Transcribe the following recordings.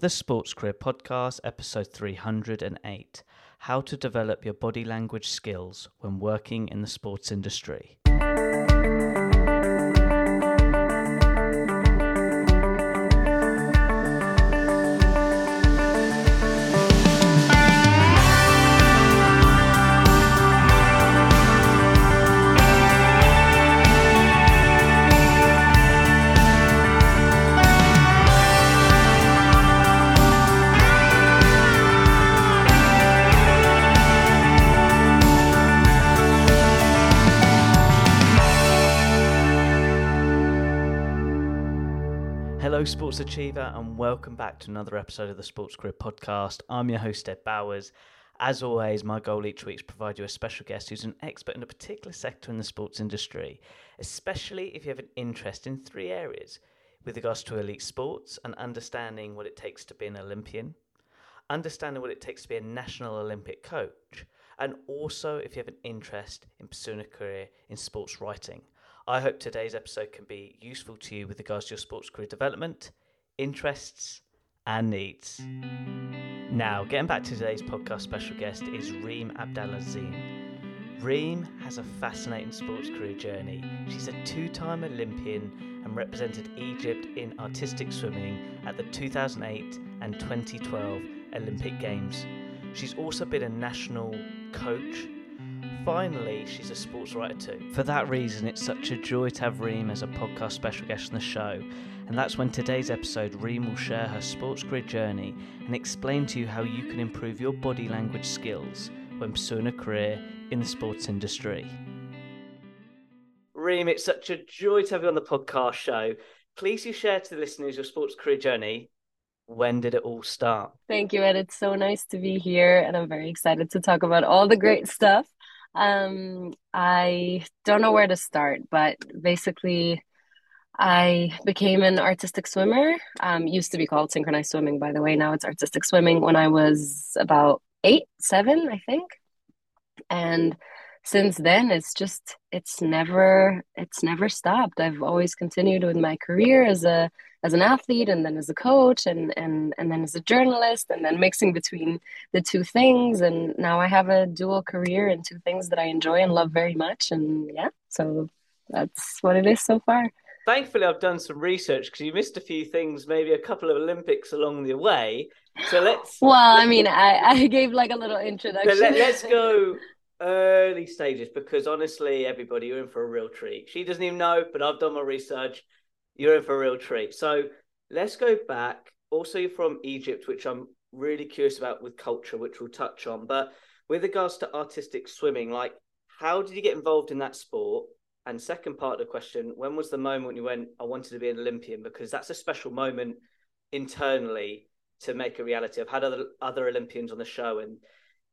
The Sports Career Podcast, episode 308 How to Develop Your Body Language Skills When Working in the Sports Industry. Hello, Sports Achiever, and welcome back to another episode of the Sports Career Podcast. I'm your host, Ed Bowers. As always, my goal each week is to provide you a special guest who's an expert in a particular sector in the sports industry, especially if you have an interest in three areas with regards to elite sports and understanding what it takes to be an Olympian, understanding what it takes to be a national Olympic coach, and also if you have an interest in pursuing a career in sports writing. I hope today's episode can be useful to you with regards to your sports career development, interests, and needs. Now, getting back to today's podcast special guest is Reem Abdalazem. Reem has a fascinating sports career journey. She's a two time Olympian and represented Egypt in artistic swimming at the 2008 and 2012 Olympic Games. She's also been a national coach Finally, she's a sports writer too. For that reason, it's such a joy to have Reem as a podcast special guest on the show. And that's when today's episode, Reem will share her sports career journey and explain to you how you can improve your body language skills when pursuing a career in the sports industry. Reem, it's such a joy to have you on the podcast show. Please you share to the listeners your sports career journey. When did it all start? Thank you, Ed. It's so nice to be here, and I'm very excited to talk about all the great stuff. Um, I don't know where to start, but basically, I became an artistic swimmer. Um, used to be called synchronized swimming, by the way. Now it's artistic swimming. When I was about eight, seven, I think, and since then it's just it's never it's never stopped i've always continued with my career as a as an athlete and then as a coach and and and then as a journalist and then mixing between the two things. And now i have a dual career in two things that i enjoy and love very much. And yeah so that's what it is so far. Thankfully i've done some research because you missed a few things maybe a couple of olympics along the way. So let's well i mean i i gave like a little introduction. So let, let's go early stages because honestly everybody you're in for a real treat. She doesn't even know but i've done my research you're in for a real treat. So let's go back. Also, you're from Egypt, which I'm really curious about with culture, which we'll touch on. But with regards to artistic swimming, like how did you get involved in that sport? And second part of the question, when was the moment when you went, I wanted to be an Olympian? Because that's a special moment internally to make a reality. I've had other other Olympians on the show, and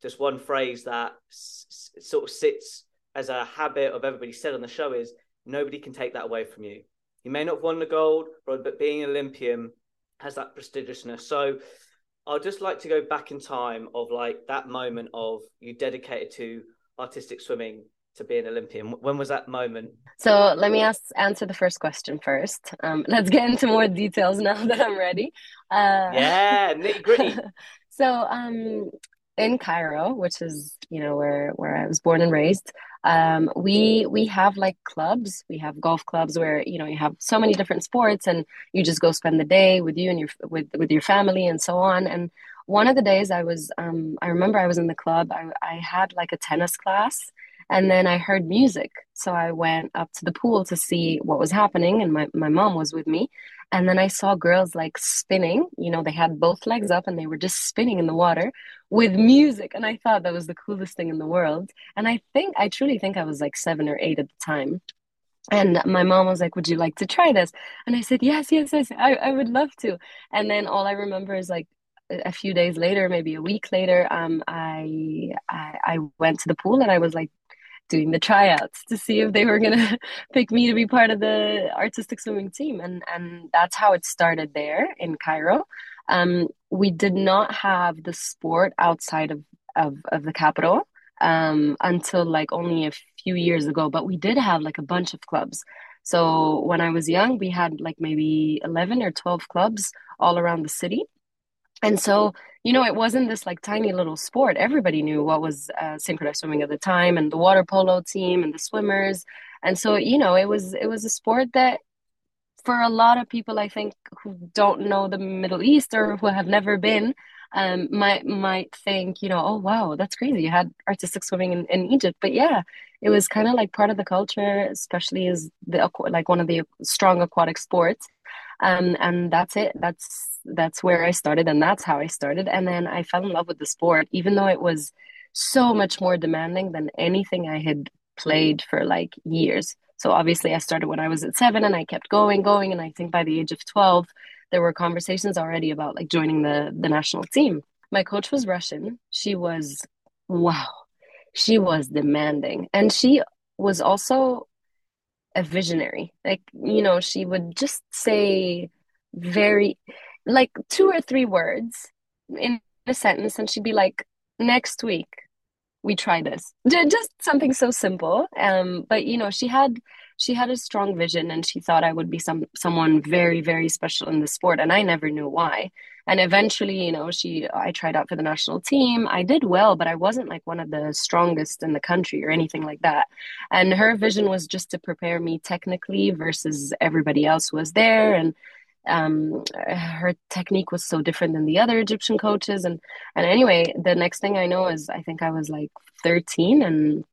just one phrase that s- sort of sits as a habit of everybody said on the show is nobody can take that away from you. He may not have won the gold, but being an Olympian has that prestigiousness. So I'd just like to go back in time of like that moment of you dedicated to artistic swimming to be an Olympian. When was that moment? So let me ask, answer the first question first. Um, let's get into more details now that I'm ready. Uh, yeah, nitty gritty. so um, in Cairo, which is you know where where I was born and raised, um, we we have like clubs. We have golf clubs where you know you have so many different sports, and you just go spend the day with you and your with with your family and so on. And one of the days I was, um, I remember I was in the club. I I had like a tennis class, and then I heard music. So I went up to the pool to see what was happening, and my my mom was with me. And then I saw girls like spinning, you know, they had both legs up and they were just spinning in the water with music. And I thought that was the coolest thing in the world. And I think, I truly think I was like seven or eight at the time. And my mom was like, Would you like to try this? And I said, Yes, yes, yes, I, I would love to. And then all I remember is like a few days later, maybe a week later, um, I, I I went to the pool and I was like doing the tryouts to see if they were gonna pick me to be part of the artistic swimming team, and and that's how it started there in Cairo. Um, we did not have the sport outside of of, of the capital um, until like only a few years ago, but we did have like a bunch of clubs. So when I was young, we had like maybe eleven or twelve clubs all around the city And so, you know, it wasn't this like tiny little sport. Everybody knew what was uh, synchronized swimming at the time, and the water polo team and the swimmers. And so, you know, it was it was a sport that, for a lot of people, I think who don't know the Middle East or who have never been, um, might might think, you know, oh wow, that's crazy. You had artistic swimming in, in Egypt, but yeah, it was kind of like part of the culture, especially as the like one of the strong aquatic sports. Um, and that's it. That's that's where I started, and that's how I started. And then I fell in love with the sport, even though it was so much more demanding than anything I had played for like years. So obviously, I started when I was at seven, and I kept going, going, and I think by the age of twelve, there were conversations already about like joining the the national team. My coach was Russian. She was wow. She was demanding and she was also a visionary. Like, you know, she would just say very like two or three words in a sentence and she'd be like next week we try this. Just something so simple um but you know she had she had a strong vision and she thought I would be some someone very very special in the sport and I never knew why. And eventually you know she I tried out for the national team. I did well but I wasn't like one of the strongest in the country or anything like that. And her vision was just to prepare me technically versus everybody else who was there and um, her technique was so different than the other Egyptian coaches and and anyway the next thing I know is I think I was like 13 and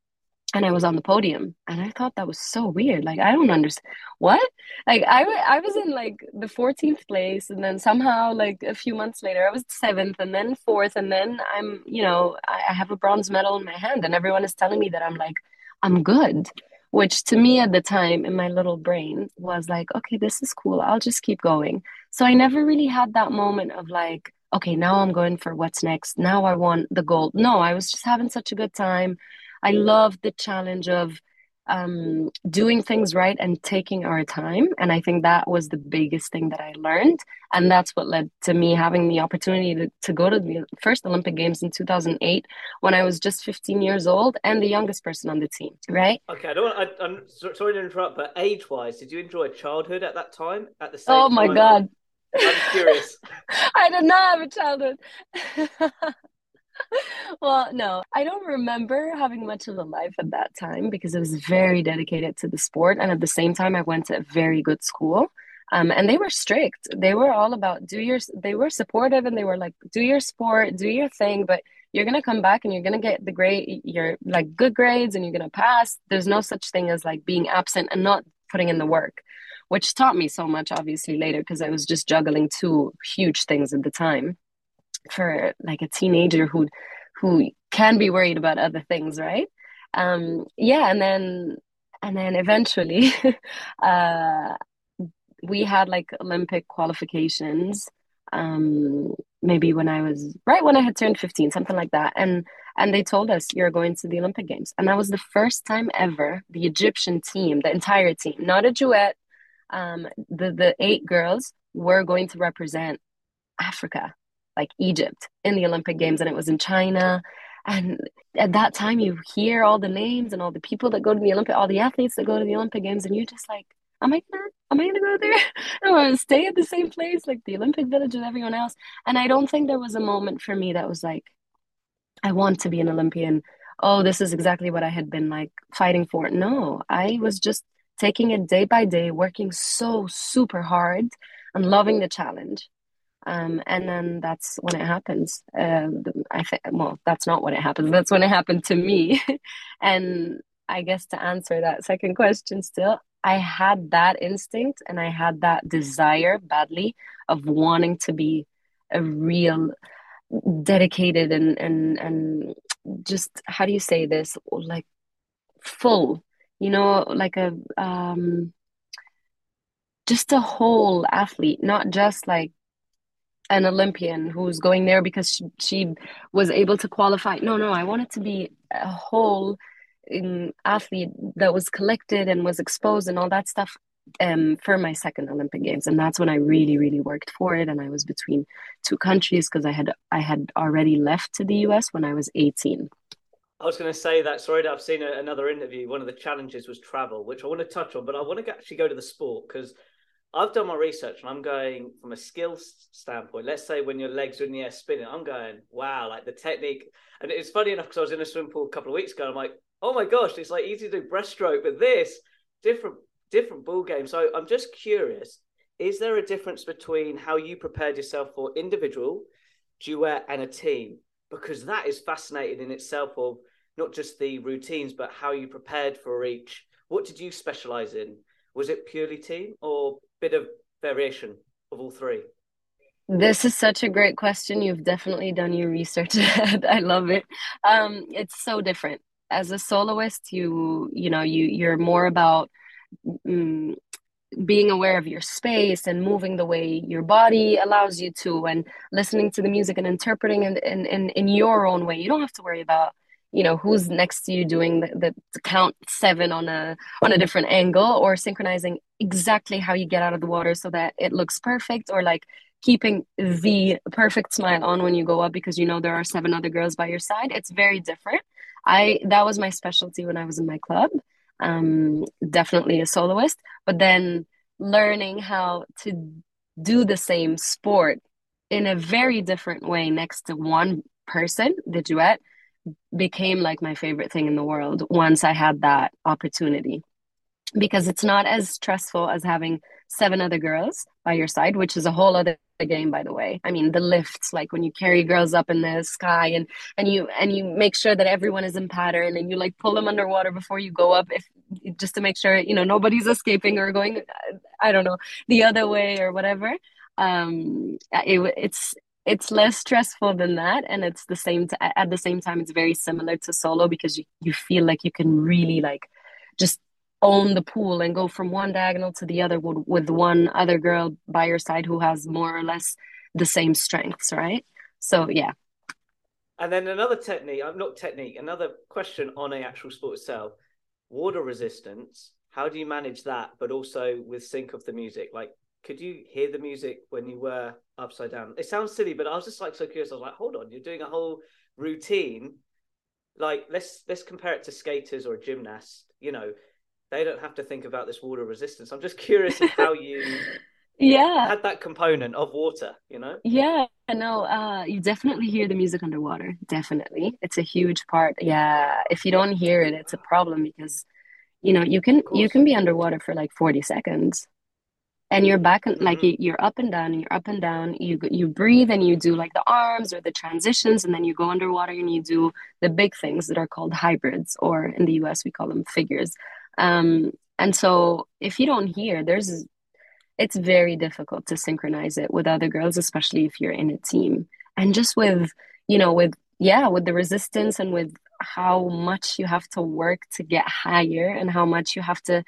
and I was on the podium and I thought that was so weird. Like, I don't understand what? Like, I, I was in like the 14th place and then somehow, like, a few months later, I was seventh and then fourth. And then I'm, you know, I, I have a bronze medal in my hand and everyone is telling me that I'm like, I'm good. Which to me at the time in my little brain was like, okay, this is cool. I'll just keep going. So I never really had that moment of like, okay, now I'm going for what's next. Now I want the gold. No, I was just having such a good time. I loved the challenge of um, doing things right and taking our time. And I think that was the biggest thing that I learned. And that's what led to me having the opportunity to, to go to the first Olympic Games in 2008 when I was just 15 years old and the youngest person on the team, right? Okay, I don't want, I, am sorry to interrupt, but age wise, did you enjoy childhood at that time? At the same Oh my time? God. I'm curious. I did not have a childhood. well, no, I don't remember having much of a life at that time because I was very dedicated to the sport. And at the same time, I went to a very good school. Um, and they were strict. They were all about do your, they were supportive and they were like, do your sport, do your thing, but you're going to come back and you're going to get the grade, your like good grades and you're going to pass. There's no such thing as like being absent and not putting in the work, which taught me so much, obviously, later because I was just juggling two huge things at the time for like a teenager who who can be worried about other things, right? Um, yeah, and then and then eventually, uh, we had like Olympic qualifications. Um, maybe when I was right when I had turned fifteen, something like that, and and they told us you're going to the Olympic Games, and that was the first time ever the Egyptian team, the entire team, not a duet, um, the the eight girls were going to represent Africa like Egypt in the Olympic Games and it was in China. And at that time, you hear all the names and all the people that go to the Olympic, all the athletes that go to the Olympic Games, and you're just like, am I gonna, am I gonna go there? am I gonna stay at the same place, like the Olympic Village with everyone else? And I don't think there was a moment for me that was like, I want to be an Olympian. Oh, this is exactly what I had been like fighting for. No, I was just taking it day by day, working so super hard and loving the challenge. Um, and then that's when it happens. Uh, I think, well, that's not when it happens. That's when it happened to me. and I guess to answer that second question, still, I had that instinct and I had that desire badly of wanting to be a real dedicated and and and just how do you say this like full you know like a um just a whole athlete not just like an Olympian who's going there because she, she was able to qualify. No, no, I wanted to be a whole um, athlete that was collected and was exposed and all that stuff um, for my second Olympic Games, and that's when I really, really worked for it. And I was between two countries because I had I had already left to the US when I was eighteen. I was going to say that. Sorry, I've seen a, another interview. One of the challenges was travel, which I want to touch on, but I want to actually go to the sport because I've done my research and I'm going from a skill standpoint. Let's say when your legs are in the air spinning, I'm going, wow, like the technique. And it's funny enough because I was in a swimming pool a couple of weeks ago. I'm like, oh my gosh, it's like easy to do breaststroke, but this different, different ball game. So I'm just curious: is there a difference between how you prepared yourself for individual, duet, and a team? Because that is fascinating in itself. Of not just the routines, but how you prepared for each. What did you specialize in? Was it purely team or bit of variation of all three? This is such a great question. You've definitely done your research. I love it. Um, it's so different. As a soloist, you you know you you're more about um, being aware of your space and moving the way your body allows you to, and listening to the music and interpreting in in in, in your own way. You don't have to worry about you know who's next to you doing the, the, count seven on a on a different angle or synchronizing exactly how you get out of the water so that it looks perfect or like keeping the perfect smile on when you go up because you know there are seven other girls by your side. It's very different. I that was my specialty when i was in my club um definitely a soloist but then learning how to do the same sport in a very different way next to one person the duet became like my favorite thing in the world once I had that opportunity. Because it's not as stressful as having seven other girls by your side, which is a whole other game, by the way. I mean, the lifts, like when you carry girls up in the sky and and you and you make sure that everyone is in pattern and you like pull them underwater before you go up, if just to make sure you know nobody's escaping or going, I don't know, the other way or whatever. Um, it, it's it's less stressful than that and it's the same t- at the same time it's very similar to solo because you, you feel like you can really like just own the pool and go from one diagonal to the other with, with one other girl by your side who has more or less the same strengths right? So yeah. And then another technique i'm uh, not technique another question on a actual sport itself. Water resistance how do you manage that but also with sync of the music? Like could you hear the music when you were upside down? It sounds silly, but I was just like so curious. I was like, hold on, you're doing a whole routine. Like let's let's compare it to skaters or a gymnast. You know, they don't have to think about this water resistance. I'm just curious of how you yeah had that component of water. You know? Yeah, no, uh, you definitely hear the music underwater. Definitely, it's a huge part. Yeah, if you don't hear it, it's a problem because you know you can you can be underwater for like 40 seconds and you're back and like mm-hmm. you're up and down and you're up and down. You you breathe and you do like the arms or the transitions and then you go underwater and you do the big things that are called hybrids or in the us we call them figures. Um, and so if you don't hear there's it's very difficult to synchronize it with other girls especially if you're in a team. And just with you know with yeah with the resistance and with how much you have to work to get higher and how much you have to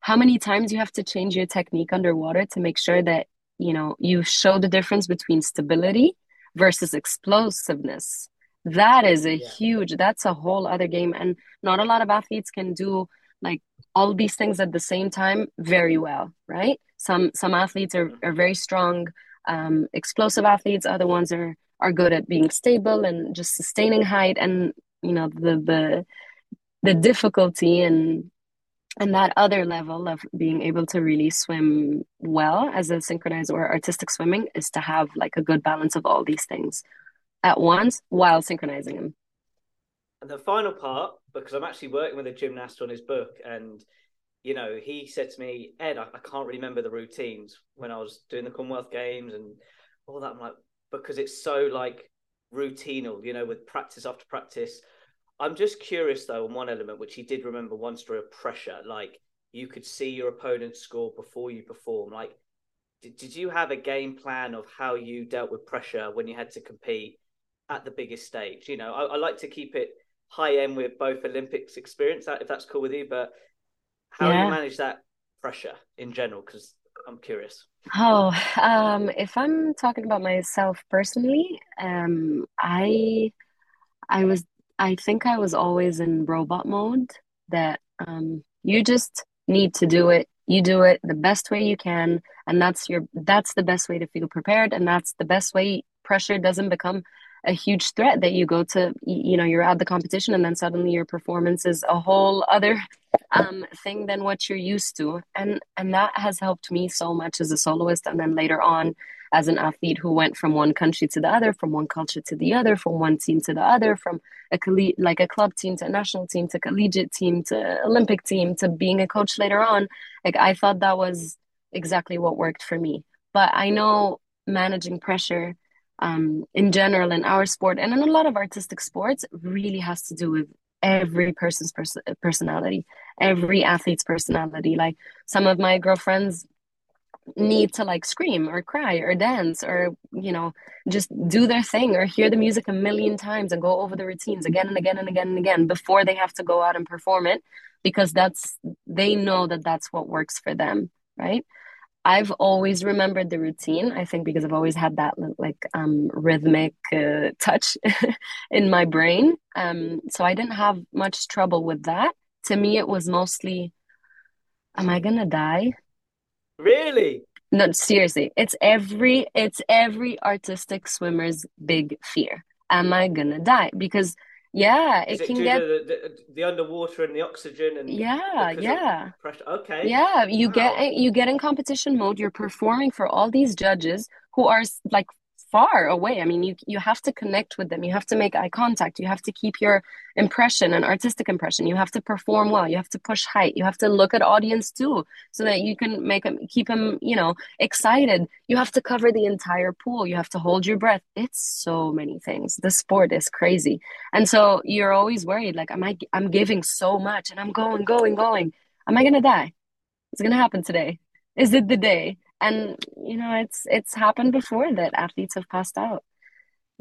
how many times you have to change your technique underwater to make sure that you know you show the difference between stability versus explosiveness? That is a yeah. huge that's a whole other game and not a lot of athletes can do like all these things at the same time very well right? Some some athletes are, are very strong um, explosive athletes other ones are are good at being stable and just sustaining height and you know the the the difficulty and and that other level of being able to really swim well as a synchronized or artistic swimming is to have like a good balance of all these things at once while synchronizing them. And the final part because i'm actually working with a gymnast on his book and you know he said to me ed i, I can't really remember the routines when i was doing the commonwealth games and all that. I'm like because it's so like routinal you know with practice after practice I'm just curious though on one element, which he did remember one story of pressure. Like you could see your opponent score before you perform. Like, did, did you have a game plan of how you dealt with pressure when you had to compete at the biggest stage? You know, I, I like to keep it high end with both Olympics experience, if that's cool with you, but how yeah. you manage that pressure in general? Because I'm curious. Oh, um, if I'm talking about myself personally, um, I I was I think I was always in robot mode that um, you just need to do it. You do it the best way you can, and that's your that's the best way to feel prepared, and that's the best way pressure doesn't become a huge threat that you go to you know you're at the competition and then suddenly your performance is a whole other um, thing than what you're used to and and that has helped me so much as a soloist and then later on as an athlete who went from one country to the other from one culture to the other from one team to the other from a like a club team to a national team to collegiate team to olympic team to being a coach later on. Like i thought that was exactly what worked for me. But i know managing pressure um, in general in our sport and in a lot of artistic sports really has to do with every person's pers- personality every athlete's personality. Like some of my girlfriends need to like scream or cry or dance or you know just do their thing or hear the music a million times and go over the routines again and again and again and again before they have to go out and perform it because that's they know that that's what works for them right I've always remembered the routine. I think because I've always had that like um, rhythmic uh, touch in my brain. Um, so I didn't have much trouble with that. To me, it was mostly, am I gonna die? Really? No, seriously. It's every it's every artistic swimmer's big fear. Am I gonna die? Because yeah, it, it can get the, the, the, underwater and the oxygen and yeah, yeah, pressure. Okay, yeah. You wow. get you get in competition mode. You're performing for all these judges who are like far away. I mean, you you have to connect with them. You have to make eye contact. You have to keep your impression and artistic impression. You have to perform well. You have to push height. You have to look at audience too, so that you can make them keep them, you know, excited. You have to cover the entire pool. You have to hold your breath. It's so many things. The sport is crazy, and so you're always worried. Like, am I? I'm giving so much, and I'm going, going, going. Am I gonna die? It's gonna happen today. Is it the day? And you know it's it's happened before that athletes have passed out.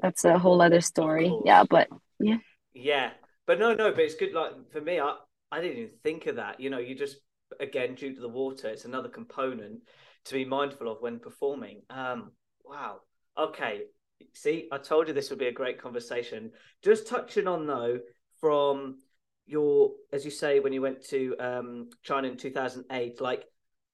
That's a whole other story. Yeah but yeah. Yeah. But no no but it's good like for me i i didn't even think of that. You know you just again due to the water it's another component to be mindful of when performing. Um wow. Okay. See i told you this would be a great conversation. Just touching on though from your as you say when you went to um china in 2008 like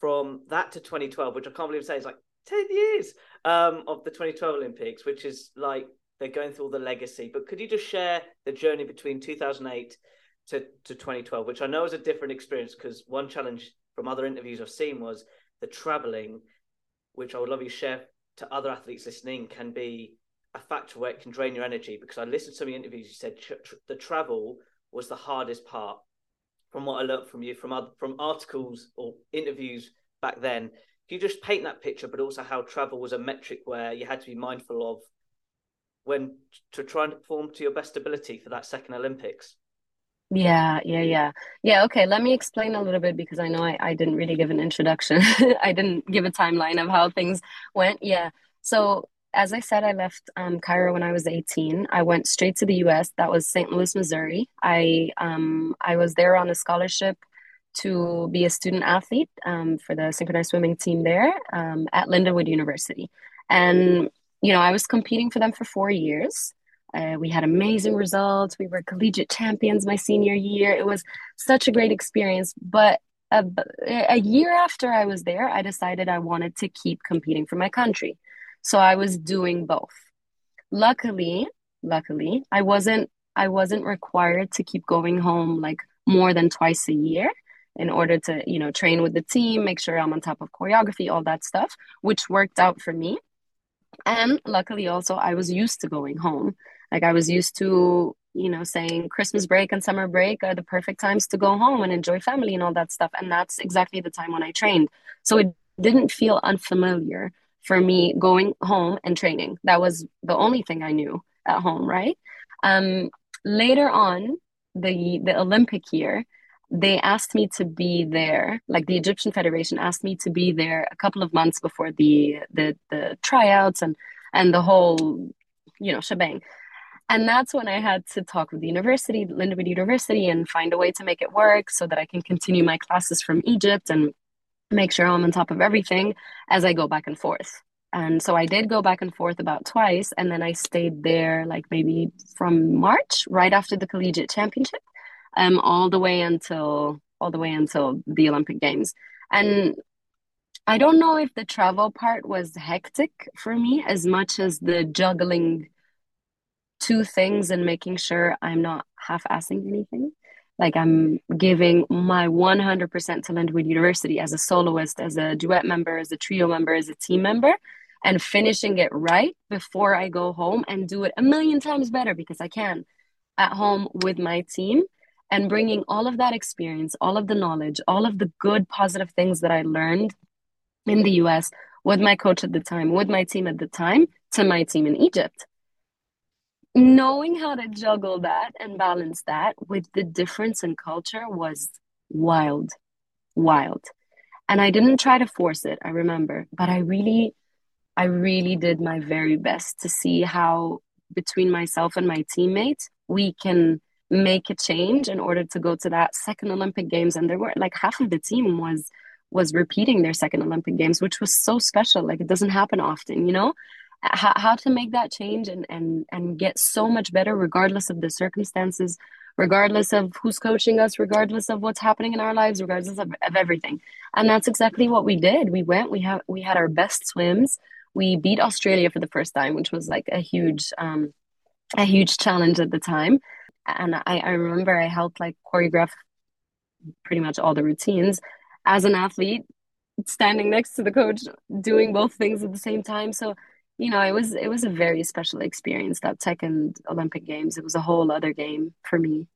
from that to 2012, which I can't believe I'm is like 10 years um, of the 2012 Olympics, which is like they're going through all the legacy. But could you just share the journey between 2008 to, to 2012, which I know is a different experience because one challenge from other interviews I've seen was the traveling, which I would love you to share to other athletes listening, can be a factor where it can drain your energy. Because I listened to some of interviews, you said tr- the travel was the hardest part from what I learned from you from other, from articles or interviews back then. Can you just paint that picture, but also how travel was a metric where you had to be mindful of when to try and perform to your best ability for that second Olympics? Yeah, yeah, yeah. Yeah, okay. Let me explain a little bit because I know I, I didn't really give an introduction. I didn't give a timeline of how things went. Yeah. So as I said, I left um, Cairo when I was 18. I went straight to the U.S. That was St. Louis, Missouri. I um, I was there on a scholarship to be a student athlete um, for the synchronized swimming team there um, at Lindenwood University, and you know I was competing for them for four years. Uh, we had amazing results. We were collegiate champions my senior year. It was such a great experience. But a, a year after I was there, I decided I wanted to keep competing for my country. So I was doing both. Luckily, luckily, I wasn't I wasn't required to keep going home like more than twice a year in order to, you know, train with the team, make sure I'm on top of choreography, all that stuff, which worked out for me. And luckily also I was used to going home. Like I was used to, you know, saying Christmas break and summer break are the perfect times to go home and enjoy family and all that stuff. And that's exactly the time when I trained. So it didn't feel unfamiliar for me going home and training. That was the only thing I knew at home, right? Um, later on, the the Olympic year, they asked me to be there. Like the Egyptian Federation asked me to be there a couple of months before the the the tryouts and and the whole, you know, shebang. And that's when I had to talk with the university, Lindenwood University, and find a way to make it work so that I can continue my classes from Egypt and make sure I'm on top of everything as I go back and forth. And so I did go back and forth about twice, and then I stayed there like maybe from March, right after the collegiate championship, um, all the way until all the way until the Olympic Games. And I don't know if the travel part was hectic for me as much as the juggling two things and making sure I'm not half-assing anything. Like I'm giving my 100% to Lindenwood University as a soloist, as a duet member, as a trio member, as a team member, and finishing it right before I go home and do it a million times better because I can at home with my team and bringing all of that experience, all of the knowledge, all of the good, positive things that I learned in the US with my coach at the time, with my team at the time, to my team in Egypt. Knowing how to juggle that and balance that with the difference in culture was wild, wild. And I didn't try to force it, I remember, but I really, I really did my very best to see how between myself and my teammates, we can make a change in order to go to that second Olympic Games. And there were like half of the team was was repeating their second Olympic Games, which was so special. Like it doesn't happen often, you know? How, how to make that change and, and and get so much better regardless of the circumstances, regardless of who's coaching us, regardless of what's happening in our lives, regardless of, of everything. And that's exactly what we did. We went, we have we had our best swims. We beat Australia for the first time, which was like a huge um a huge challenge at the time. And I, I remember I helped like choreograph pretty much all the routines as an athlete standing next to the coach doing both things at the same time so you know it was it was a very special experience that second olympic games. It was a whole other game for me.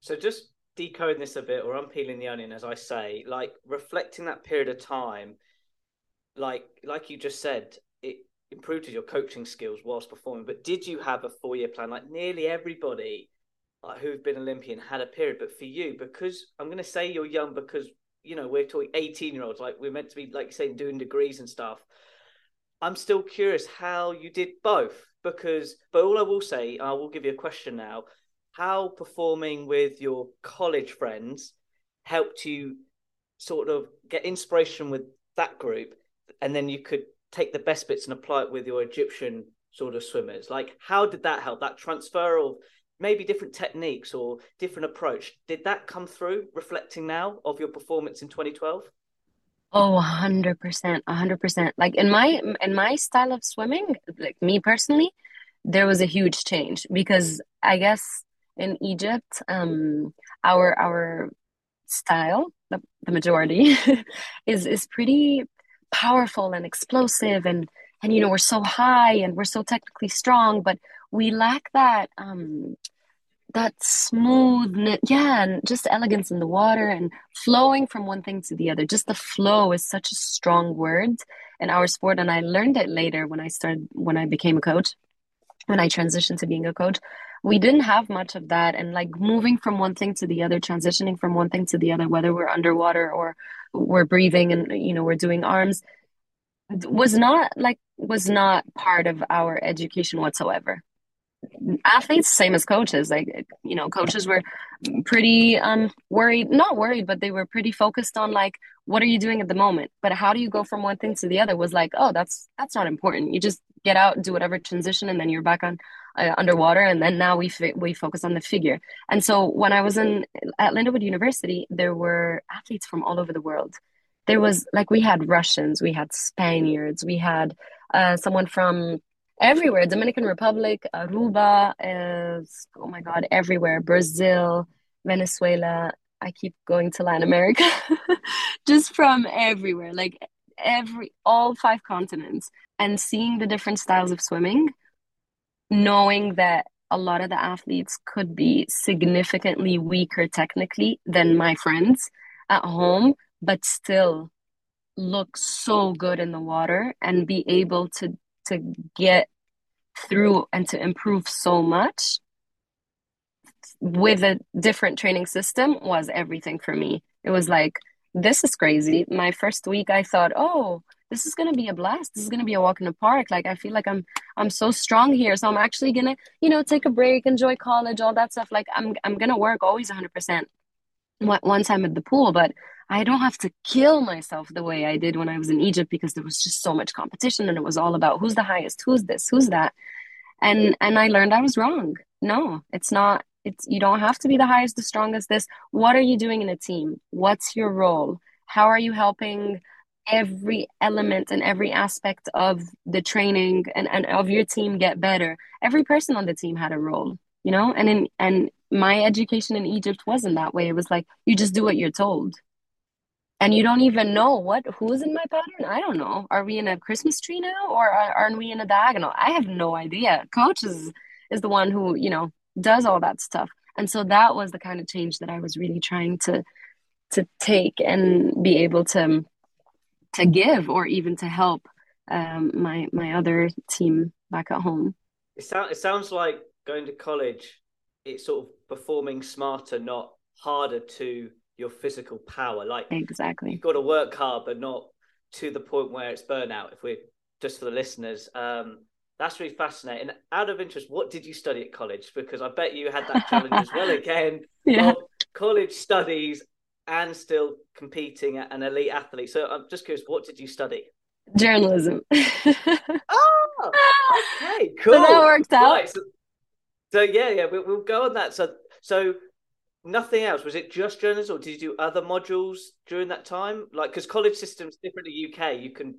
So just decoding this a bit or unpeeling the onion as i say like reflecting that period of time like like you just said it improved your coaching skills whilst performing. But did you have a four year plan? Like nearly everybody like, who've been olympian had a period. But for you because i'm going to say you're young because you know we're talking 18 year olds like we're meant to be like saying doing degrees and stuff i'm still curious how you did both because but all i will say i will give you a question now how performing with your college friends helped you sort of get inspiration with that group and then you could take the best bits and apply it with your egyptian sort of swimmers like how did that help that transfer of maybe different techniques or different approach. Did that come through reflecting now of your performance in 2012? Oh, 100%, 100%. Like in my in my style of swimming, like me personally, there was a huge change because I guess in Egypt, um our our style, the, the majority is is pretty powerful and explosive and and you know we're so high and we're so technically strong but we lack that um that smoothness yeah and just elegance in the water and flowing from one thing to the other. Just the flow is such a strong word in our sport and i learned it later when i started when i became a coach when i transitioned to being a coach. We didn't have much of that and like moving from one thing to the other transitioning from one thing to the other whether we're underwater or we're breathing and you know we're doing arms was not like was not part of our education whatsoever athletes same as coaches. Like you know coaches were pretty um worried not worried but they were pretty focused on like what are you doing at the moment? But how do you go from one thing to the other was like oh that's that's not important. You just get out do whatever transition and then you're back on uh, underwater. And then now we we focus on the figure. And so when i was in at lindenwood university there were athletes from all over the world. There was like we had russians we had spaniards we had uh, someone from everywhere. Dominican republic aruba is oh my god everywhere. Brazil venezuela. I keep going to latin america. Just from everywhere. Like every all five continents. And seeing the different styles of swimming knowing that a lot of the athletes could be significantly weaker technically than my friends at home but still look so good in the water and be able to to get through and to improve so much with a different training system was everything for me. It was like, this is crazy. My first week, I thought, oh, this is gonna be a blast. This is gonna be a walk in the park. Like I feel like I'm I'm so strong here. So I'm actually gonna, you know, take a break, enjoy college, all that stuff. Like I'm I'm gonna work always 100 percent one time at the pool, but I don't have to kill myself the way I did when I was in Egypt because there was just so much competition and it was all about who's the highest, who's this, who's that. And and I learned I was wrong. No, it's not it's you don't have to be the highest, the strongest this. What are you doing in a team? What's your role? How are you helping every element and every aspect of the training and, and of your team get better. Every person on the team had a role, you know, and in and my education in Egypt wasn't that way. It was like you just do what you're told. And you don't even know what who's in my pattern. I don't know. Are we in a Christmas tree now or are, aren't we in a diagonal? I have no idea. Coach is is the one who, you know, does all that stuff. And so that was the kind of change that I was really trying to to take and be able to to give or even to help um, my my other team back at home. It it sounds like going to college. It's sort of performing smarter, not harder to your physical power. Like exactly, you've got to work hard, but not to the point where it's burnout. If we're just for the listeners, um, that's really fascinating. Out of interest, what did you study at college? Because I bet you had that challenge as well again. Yeah. college studies and still competing at an elite athlete. So I'm just curious, what did you study? Journalism. oh, okay, cool. So that worked out. Right, so, so, yeah, yeah, we, we'll go on that. So, so nothing else. Was it just journalism, or did you do other modules during that time? Like, because college systems different to UK, you can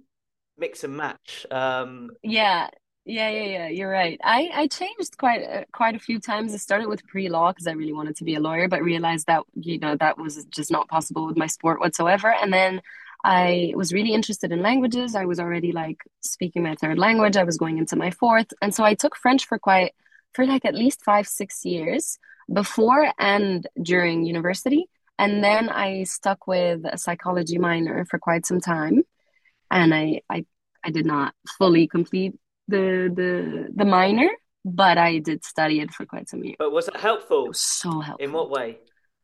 mix and match. Um, yeah, yeah, yeah, yeah. You're right. I I changed quite uh, quite a few times. I started with pre-law because I really wanted to be a lawyer, but realized that you know that was just not possible with my sport whatsoever. And then I was really interested in languages. I was already like speaking my third language. I was going into my fourth, and so I took French for quite for like at least five six years before and during university. And then I stuck with a psychology minor for quite some time, and I I I did not fully complete the the the minor, but I did study it for quite some years. But was it helpful? It was so helpful. In what way?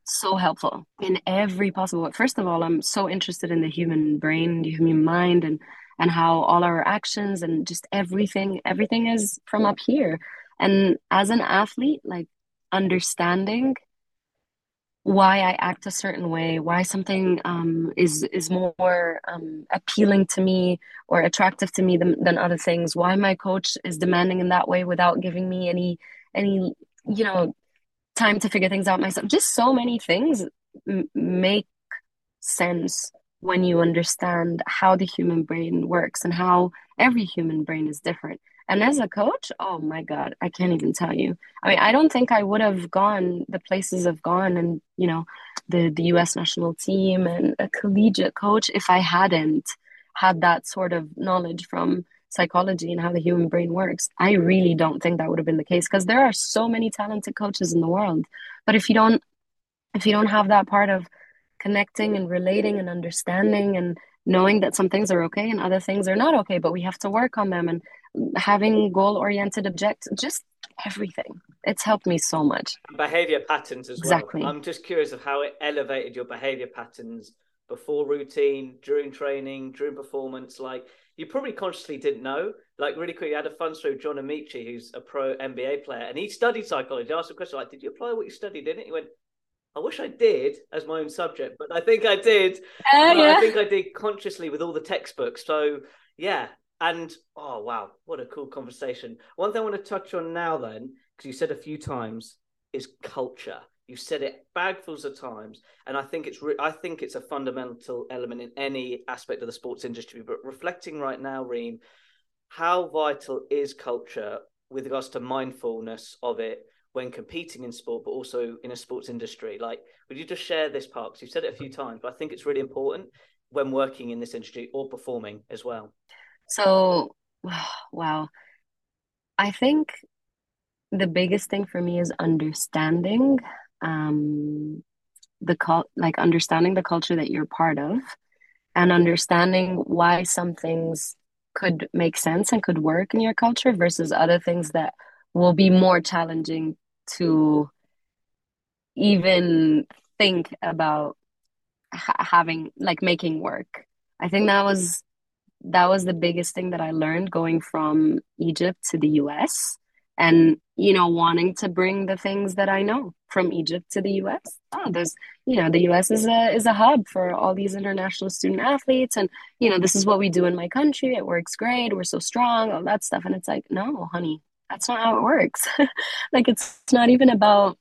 So helpful in every possible way. First of all, I'm so interested in the human brain, the human mind, and and how all our actions and just everything everything is from up here. And as an athlete, like understanding why I act a certain way, why something um, is is more um, appealing to me or attractive to me than, than other things. Why my coach is demanding in that way without giving me any any you know time to figure things out myself. Just so many things m- make sense when you understand how the human brain works and how every human brain is different. And as a coach, oh my God, I can't even tell you. I mean, I don't think I would have gone the places I've gone and, you know, the, the US national team and a collegiate coach if I hadn't had that sort of knowledge from psychology and how the human brain works. I really don't think that would have been the case because there are so many talented coaches in the world. But if you don't if you don't have that part of connecting and relating and understanding and knowing that some things are okay and other things are not okay, but we have to work on them and having goal oriented objectives, just everything. It's helped me so much. Behavior patterns as exactly. well. I'm just curious of how it elevated your behavior patterns before routine, during training, during performance. Like you probably consciously didn't know. Like really quick, you had a fun story with John Amaechi, who's a pro NBA player, and he studied psychology. I asked a question like, "Did you apply what you studied in it?" He went, I wish I did as my own subject, but I think I did. Uh, yeah. I think I did consciously with all the textbooks. So yeah, and oh wow, what a cool conversation. One thing I want to touch on now, then, because you said a few times, is culture. You said it bagfuls of times, and I think it's re- I think it's a fundamental element in any aspect of the sports industry. But reflecting right now, Reem, how vital is culture with regards to mindfulness of it when competing in sport, but also in a sports industry? Like, would you just share this part? Because you've said it a few times, but I think it's really important when working in this industry or performing as well. So, wow. I think the biggest thing for me is understanding um, the cult, like understanding the culture that you're part of, and understanding why some things could make sense and could work in your culture versus other things that will be more challenging to even think about ha- having like making work. I think that was that was the biggest thing that I learned going from Egypt to the US and you know wanting to bring the things that I know from Egypt to the US. Oh, there's you know the US is a is a hub for all these international student athletes and you know this is what we do in my country. It works great. We're so strong, all that stuff and it's like, "No, honey, that's not how it works." like it's, not even about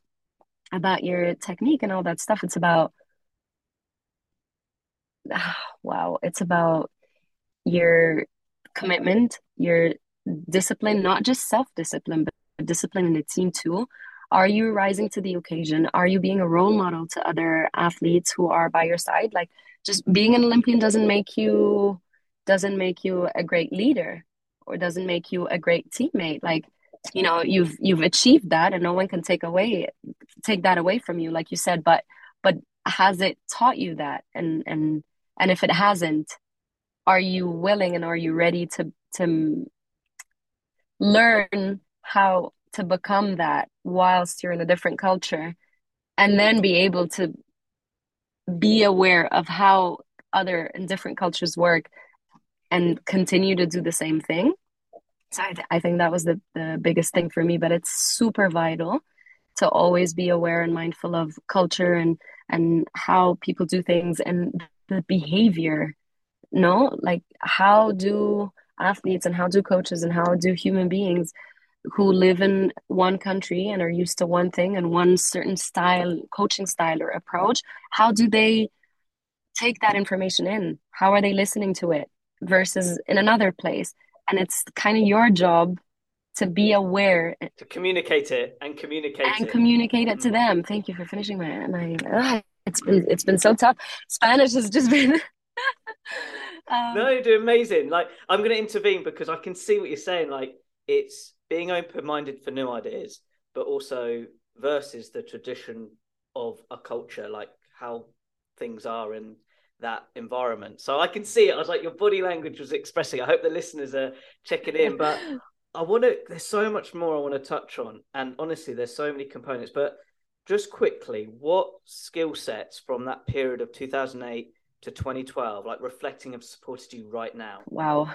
about your technique and all that stuff. It's about wow, it's about your commitment, your discipline, not just self-discipline, but discipline in the team too. Are you rising to the occasion? Are you being a role model to other athletes who are by your side? Like just being an Olympian doesn't make you doesn't make you a great leader or doesn't make you a great teammate. Like, you know, you've you've achieved that and no one can take away take that away from you, like you said, but but has it taught you that? And and and if it hasn't, are you willing and are you ready to to learn how to become that whilst you're in a different culture and then be able to be aware of how other and different cultures work and continue to do the same thing so I, th- I think that was the, the biggest thing for me but it's super vital to always be aware and mindful of culture and and how people do things and the behavior no? Like how do athletes and how do coaches and how do human beings who live in one country and are used to one thing and one certain style coaching style or approach how do they take that information in? How are they listening to it versus in another place and it's kind of your job to be aware to communicate it and communicate and it. communicate it to mm-hmm. them. Thank you for finishing my my uh, it's been it's been so tough. Spanish has just been um, no you do amazing. Like i'm going to intervene because i can see what you're saying. Like it's being open-minded for new ideas but also versus the tradition of a culture like how things are in that environment. So i can see it. I was like your body language was expressing. I hope the listeners are checking in but i want to there's so much more i want to touch on. And honestly there's so many components but just quickly what skill sets from that period of 2008 to 2012 like reflecting have supported you right now? Wow.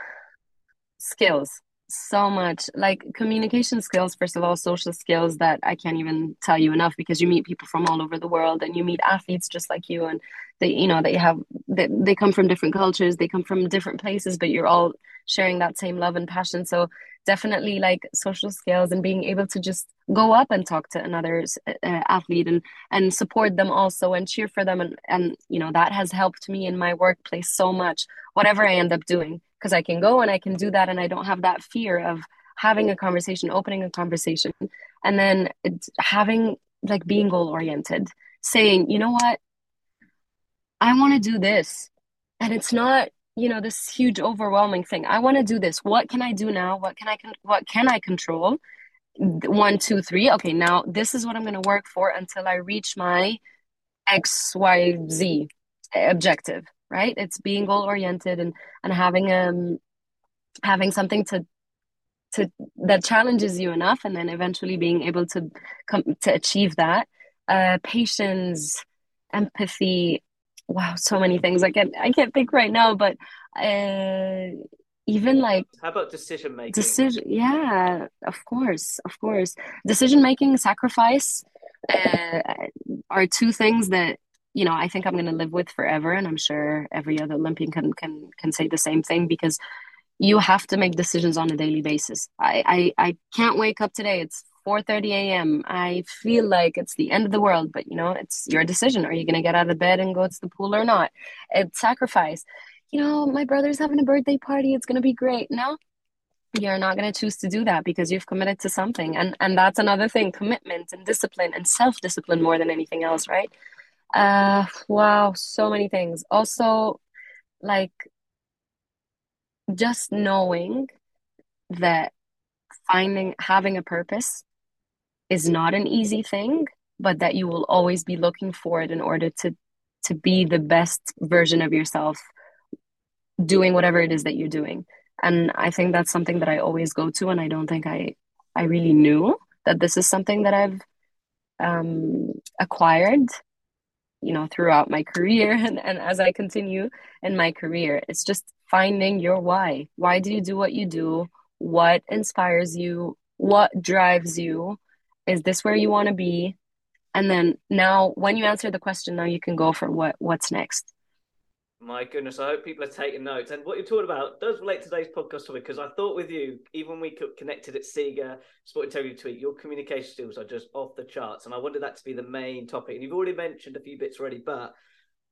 Skills. So much. Like communication skills first of all social skills that i can't even tell you enough because you meet people from all over the world and you meet athletes just like you and they you know they have they, they come from different cultures they come from different places but you're all sharing that same love and passion. So definitely like social skills and being able to just go up and talk to another uh, athlete and and support them also and cheer for them. And and you know that has helped me in my workplace so much whatever i end up doing because I can go and I can do that and I don't have that fear of having a conversation, opening a conversation, and then having like being goal oriented, saying, you know what, I want to do this. And it's not, you know, this huge overwhelming thing. I want to do this. What can I do now? What can I con- what can I control? One, two, three. Okay, now this is what I'm going to work for until I reach my X, Y, Z objective right it's being goal oriented and and having um having something to to that challenges you enough and then eventually being able to come to achieve that uh patience empathy wow so many things i can't i can't think right now but uh even like how about decision making decision yeah of course of course decision making sacrifice uh, are two things that you know, I think I'm going to live with forever, and I'm sure every other Olympian can can can say the same thing because you have to make decisions on a daily basis. I I, I can't wake up today. It's 4:30 a.m. I feel like it's the end of the world, but you know, it's your decision. Are you going to get out of bed and go to the pool or not? It's sacrifice. You know, my brother's having a birthday party. It's going to be great. No, you're not going to choose to do that because you've committed to something and and that's another thing commitment and discipline and self-discipline more than anything else right uh, wow, so many things. Also, like just knowing that finding having a purpose is not an easy thing, but that you will always be looking for it in order to to be the best version of yourself doing whatever it is that you're doing. And I think that's something that I always go to and I don't think I I really knew that this is something that I've um acquired you know throughout my career. And, and as i continue in my career it's just finding your why. Why do you do what you do? What inspires you? What drives you is this where you want to be and then now when you answer the question now you can go for what what's next my goodness, I hope people are taking notes. And what you're talking about does relate to today's podcast topic because I thought with you, even when we connected at SIGA, Sport Integrity Week, your communication skills are just off the charts. And I wanted that to be the main topic. And you've already mentioned a few bits already, but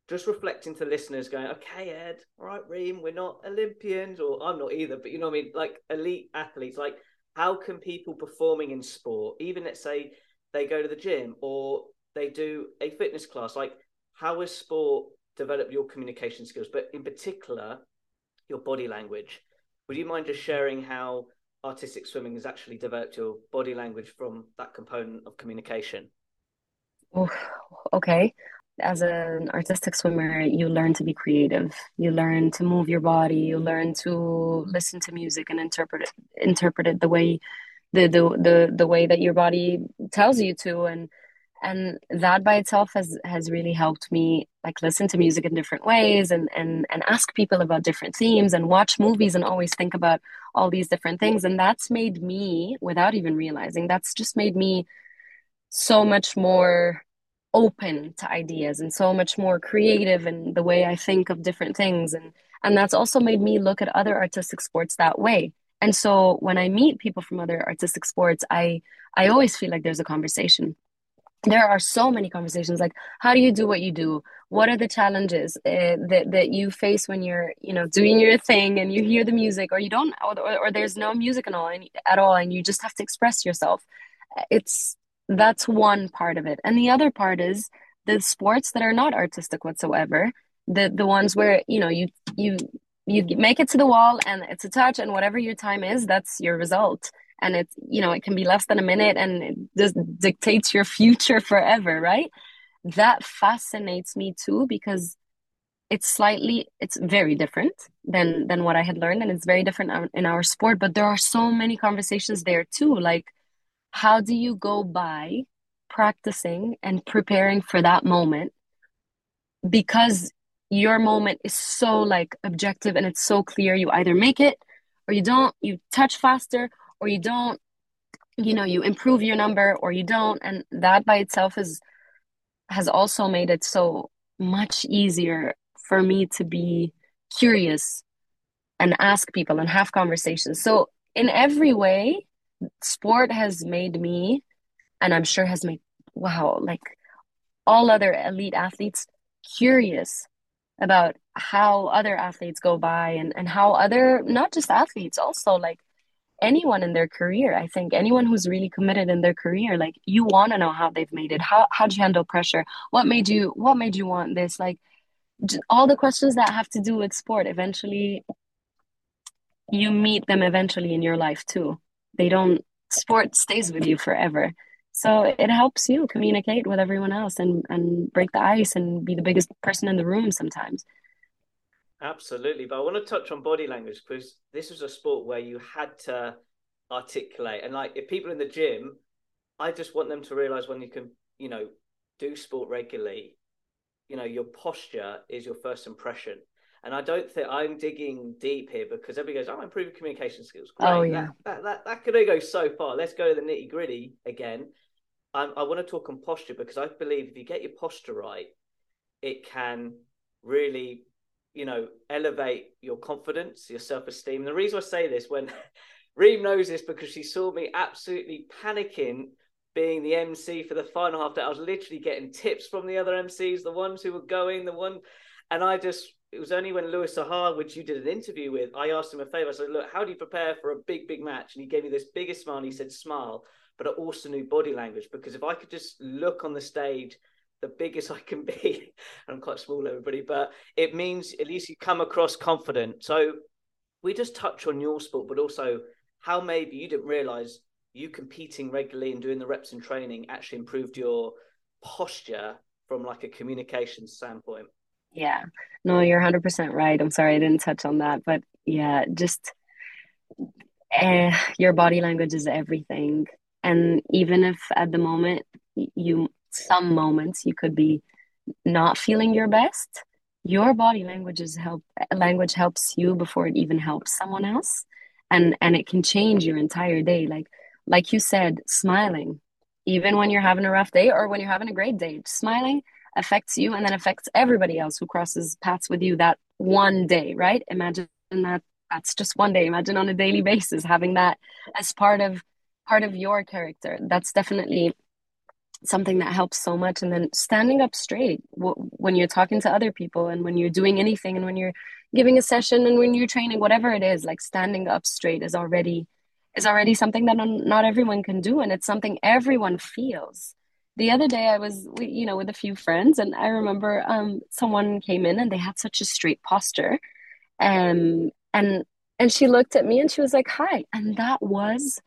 just reflecting to listeners going, okay, Ed, all right, Reem, we're not Olympians, or I'm not either, but you know what I mean? Like elite athletes, like how can people performing in sport, even let's say they go to the gym or they do a fitness class, like how has sport developed your communication skills, but in particular, your body language? Would you mind just sharing how artistic swimming has actually developed your body language from that component of communication? Oh, okay as an artistic swimmer, you learn to be creative. You learn to move your body. You learn to listen to music and interpret it, interpret it the way the, the the the way that your body tells you to and and that by itself has has really helped me like listen to music in different ways and and and ask people about different themes and watch movies and always think about all these different things and that's made me without even realizing that's just made me so much more open to ideas and so much more creative in the way I think of different things and and that's also made me look at other artistic sports that way. And so when I meet people from other artistic sports, I I always feel like there's a conversation. There are so many conversations like how do you do what you do? What are the challenges uh, that that you face when you're, you know, doing your thing and you hear the music or you don't or, or, there's no music at all and, at all and you just have to express yourself. It's that's one part of it. And the other part is the sports that are not artistic whatsoever, the the ones where, you know, you you you make it to the wall and it's a touch and whatever your time is, that's your result. And it's, you know, it can be less than a minute and it just dictates your future forever, right? That fascinates me too because it's slightly it's very different than than what I had learned and it's very different in our sport, but there are so many conversations there too like how do you go by practicing and preparing for that moment? Because your moment is so like objective and it's so clear you either make it or you don't you touch faster or you don't you know you improve your number or you don't and that by itself is has also made it so much easier for me to be curious and ask people and have conversations. So in every way sport has made me, and I'm sure has made, wow, like all other elite athletes curious about how other athletes go by and, and how other, not just athletes, also like anyone in their career. I think anyone who's really committed in their career, like you want to know how they've made it. How, how'd you handle pressure? What made you, what made you want this? Like all the questions that have to do with sport eventually you meet them eventually in your life too they don't sport stays with you forever. So it helps you communicate with everyone else and and break the ice and be the biggest person in the room sometimes. Absolutely but i want to touch on body language because this was a sport where you had to articulate and like if people in the gym i just want them to realize when you can you know do sport regularly you know your posture is your first impression and I don't think I'm digging deep here because everybody goes, "I'm oh, improving communication skills." Great. Oh yeah, that, that that, that could only go so far. Let's go to the nitty gritty again. Um, I want to talk on posture because I believe if you get your posture right, it can really, you know, elevate your confidence, your self esteem. The reason I say this when Reem knows this because she saw me absolutely panicking being the MC for the final half day. I was literally getting tips from the other MCs, the ones who were going, the one, and I just it was only when Louis Saha, which you did an interview with, I asked him a favor. I said, Look, how do you prepare for a big, big match? And he gave me this biggest smile. And he said, Smile, but I also knew body language because if I could just look on the stage the biggest I can be, I'm quite small, everybody, but it means at least you come across confident. So we just touch on your sport, but also how maybe you didn't realize you competing regularly and doing the reps and training actually improved your posture from like a communication standpoint. Yeah. No, you're 100% right. I'm sorry I didn't touch on that, but yeah, just uh, your body language is everything. And even if at the moment you some moments you could be not feeling your best, your body language is help language helps you before it even helps someone else. And and it can change your entire day. Like like you said, smiling. Even when you're having a rough day or when you're having a great day, smiling affects you and then affects everybody else who crosses paths with you that one day, right? Imagine that that's just one day. Imagine on a daily basis having that as part of part of your character. That's definitely something that helps so much and then standing up straight when you're talking to other people and when you're doing anything and when you're giving a session and when you're training whatever it is like standing up straight is already is already something that not everyone can do and it's something everyone feels the other day i was you know with a few friends and i remember um someone came in and they had such a straight posture. Um and and she looked at me and she was like hi. And that was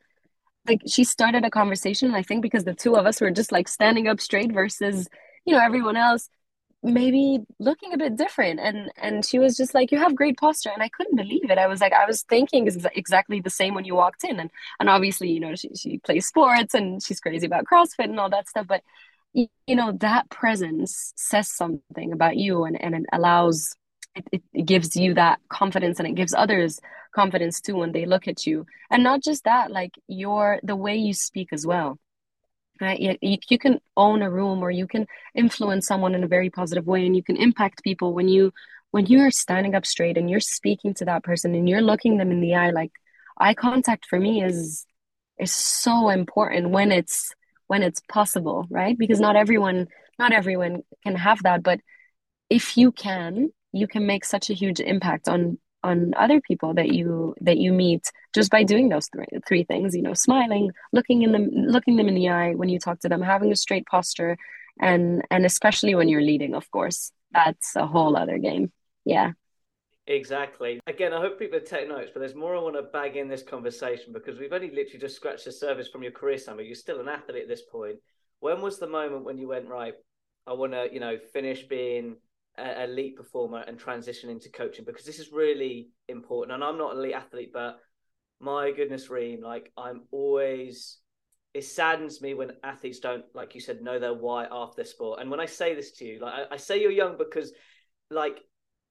like she started a conversation i think because the two of us were just like standing up straight versus you know everyone else maybe looking a bit different. And and she was just like you have great posture. And i couldn't believe it. I was like i was thinking exactly the same when you walked in. And and obviously you know she, she plays sports and she's crazy about crossfit and all that stuff. But you know that presence says something about you and and it allows it, it gives you that confidence and it gives others confidence too when they look at you. And not just that like your the way you speak as well right? You, you, can own a room or you can influence someone in a very positive way and you can impact people when you when you're standing up straight and you're speaking to that person and you're looking them in the eye like eye contact for me is is so important when it's when it's possible right? Because not everyone not everyone can have that but if you can you can make such a huge impact on on other people that you that you meet just by doing those three, three things you know smiling looking in them looking them in the eye when you talk to them having a straight posture and and especially when you're leading of course that's a whole other game yeah Exactly. Again, I hope people take notes, but there's more I want to bag in this conversation because we've only literally just scratched the surface from your career, Summer. You're still an athlete at this point. When was the moment when you went, right, I want to, you know, finish being a elite performer and transition into coaching because this is really important. And I'm not an elite athlete, but my goodness, Reem, like I'm always it saddens me when athletes don't, like you said, know their why after their sport. And when I say this to you, like I, I, say you're young because like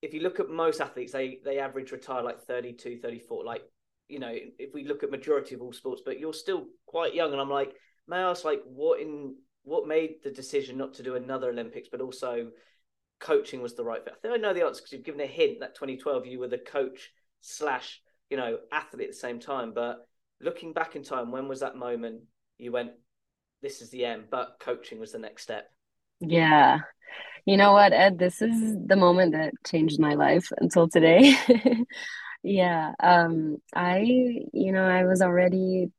if you look at most athletes, they they average retire like 32, 34. Like, you know, if we look at majority of all sports, but you're still quite young. And I'm like, may I ask like what in what made the decision not to do another Olympics, but also coaching was the right fit? I think I know the answer because you've given a hint that 2012 you were the coach slash you know athlete at the same time. But looking back in time, when was that moment you went, "This is the end," but coaching was the next step? Yeah. You know what, Ed? This is the moment that changed my life until today. yeah. Um, I, you know, I was already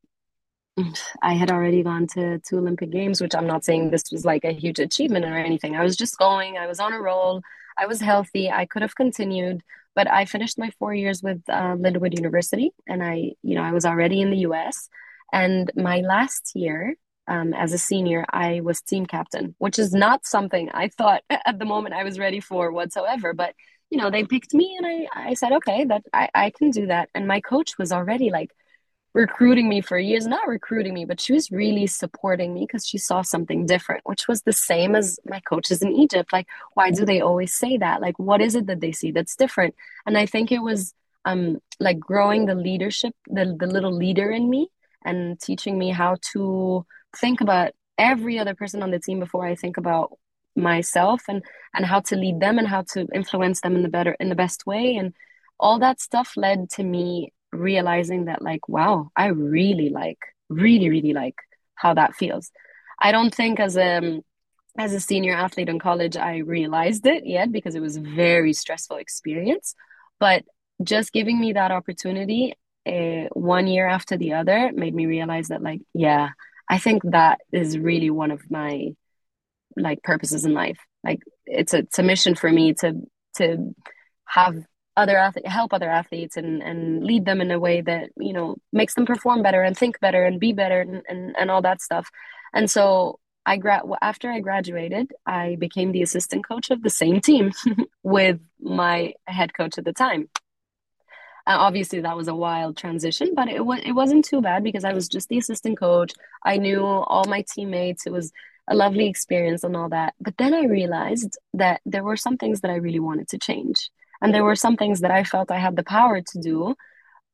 I had already gone to two Olympic Games, which I'm not saying this was like a huge achievement or anything. I was just going, I was on a roll, I was healthy, I could have continued, but I finished my four years with uh, University, and I, you know, I was already in the U.S. And my last year um, as a senior, I was team captain, which is not something I thought at the moment I was ready for whatsoever. But you know, they picked me, and I, I said, okay, that I, I can do that. And my coach was already like recruiting me for years not recruiting me but she was really supporting me because she saw something different which was the same as my coaches in egypt. Like why do they always say that? Like what is it that they see that's different? And i think it was um like growing the leadership the, the little leader in me and teaching me how to think about every other person on the team before i think about myself and and how to lead them and how to influence them in the better in the best way. And all that stuff led to me realizing that like wow i really like really really like how that feels. I don't think as a as a senior athlete in college i realized it yet because it was very stressful experience. But just giving me that opportunity uh, one year after the other made me realize that like yeah i think that is really one of my like purposes in life. Like it's a, it's a mission for me to to have other athlete, help other athletes and and lead them in a way that you know makes them perform better and think better and be better and and, and all that stuff. And so i grad after i graduated i became the assistant coach of the same team with my head coach at the time. Uh, obviously that was a wild transition but it, was it wasn't too bad because i was just the assistant coach. I knew all my teammates. It was a lovely experience and all that. But then i realized that there were some things that i really wanted to change and there were some things that I felt I had the power to do.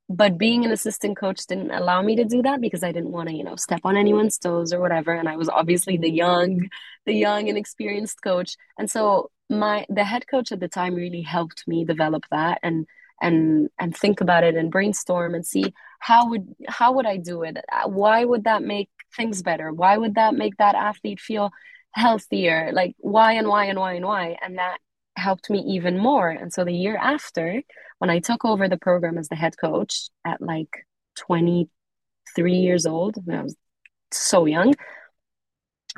But being an assistant coach didn't allow me to do that because I didn't want to, you know, step on anyone's toes or whatever. And I was obviously the young, the young and experienced coach. And so my the head coach at the time really helped me develop that and and and think about it and brainstorm and see how would how would I do it? Why would that make things better? Why would that make that athlete feel healthier? Like why and why and why and why? And that helped me even more. And so the year after, when I took over the program as the head coach at like 23 years old, I was so young,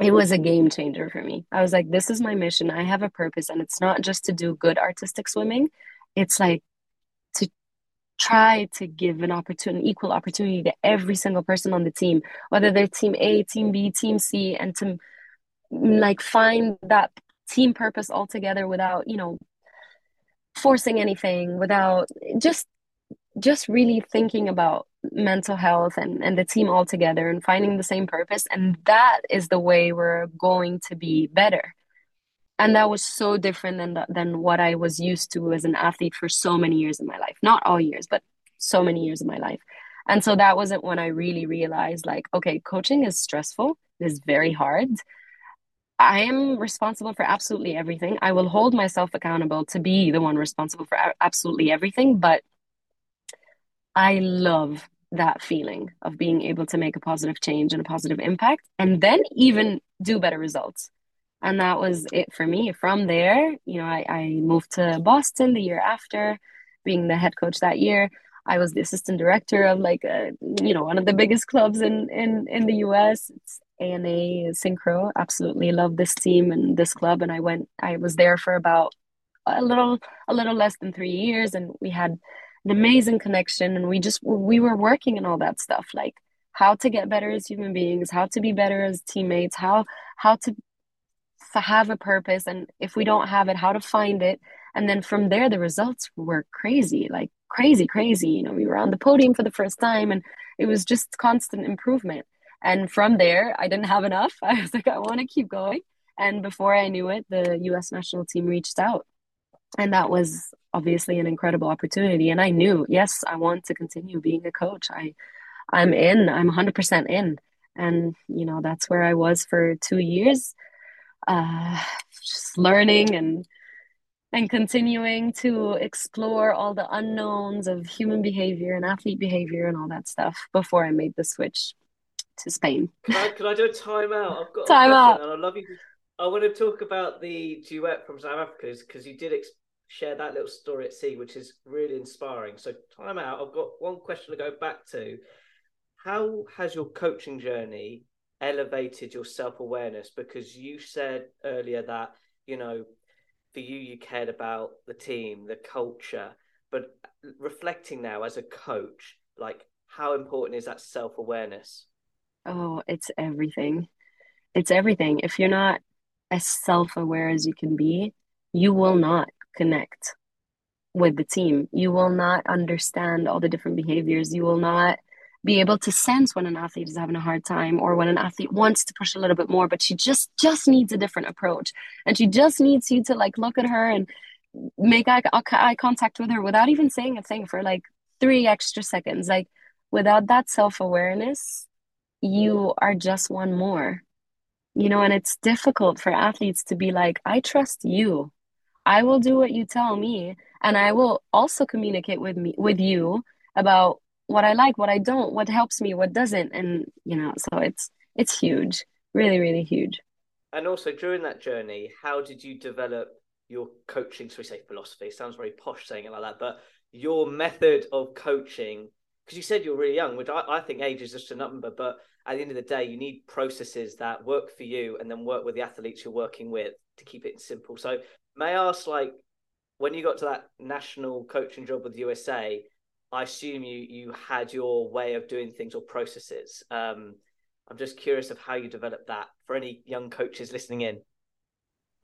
it was a game changer for me. I was like, this is my mission. I have a purpose, and it's not just to do good artistic swimming. It's like to try to give an opportunity, equal opportunity to every single person on the team, whether they're team A, team B, team C, and to like find that team purpose altogether without, you know, forcing anything, without just just really thinking about mental health and, and the team all together and finding the same purpose. And that is the way we're going to be better. And that was so different than, than what I was used to as an athlete for so many years in my life. Not all years, but so many years of my life. And so that wasn't when I really realized, like, okay, coaching is stressful, it is very hard. I am responsible for absolutely everything. I will hold myself accountable to be the one responsible for absolutely everything, but I love that feeling of being able to make a positive change and a positive impact and then even do better results. And that was it for me. From there, you know, I, I moved to Boston the year after being the head coach that year. I was the assistant director of like a, you know, one of the biggest clubs in in in the US. It's ANA Synchro. Absolutely love this team and this club. And I went I was there for about a little a little less than three years and we had an amazing connection and we just we were working and all that stuff like how to get better as human beings how to be better as teammates how how to have a purpose and if we don't have it how to find it and then from there the results were crazy like crazy crazy you know we were on the podium for the first time and it was just constant improvement. And from there i didn't have enough. I was like i want to keep going. And before i knew it the us national team reached out. And that was obviously an incredible opportunity. And i knew yes i want to continue being a coach. I i'm in i'm 100% in. And you know that's where i was for two years uh just learning and and continuing to explore all the unknowns of human behavior and athlete behavior and all that stuff before i made the switch to spain can i, can I do a timeout i've got timeout and i love you I want to talk about the duet from South Africa because you did ex- share that little story at sea, which is really inspiring. So, time out. I've got one question to go back to. How has your coaching journey elevated your self awareness? Because you said earlier that, you know, for you, you cared about the team, the culture, but reflecting now as a coach, like how important is that self awareness? Oh, it's everything. It's everything. If you're not as self aware as you can be, you will not connect with the team. You will not understand all the different behaviors. You will not be able to sense when an athlete is having a hard time or when an athlete wants to push a little bit more but she just just needs a different approach. And she just needs you to like look at her and make eye, eye contact with her without even saying a thing for like three extra seconds. Like without that self-awareness you are just one more. You know and it's difficult for athletes to be like i trust you. I will do what you tell me and I will also communicate with me with you about what I like, what I don't, what helps me, what doesn't and you know, so it's it's huge. Really really huge. And also during that journey, how did you develop your coaching, so we say philosophy, sounds very posh saying it like that, but your method of coaching because you said you're really young, which I, I think age is just a number, but at the end of the day, you need processes that work for you and then work with the athletes you're working with to keep it simple. So may I ask, like, when you got to that national coaching job with USA, I assume you you had your way of doing things or processes. Um, I'm just curious of how you developed that for any young coaches listening in.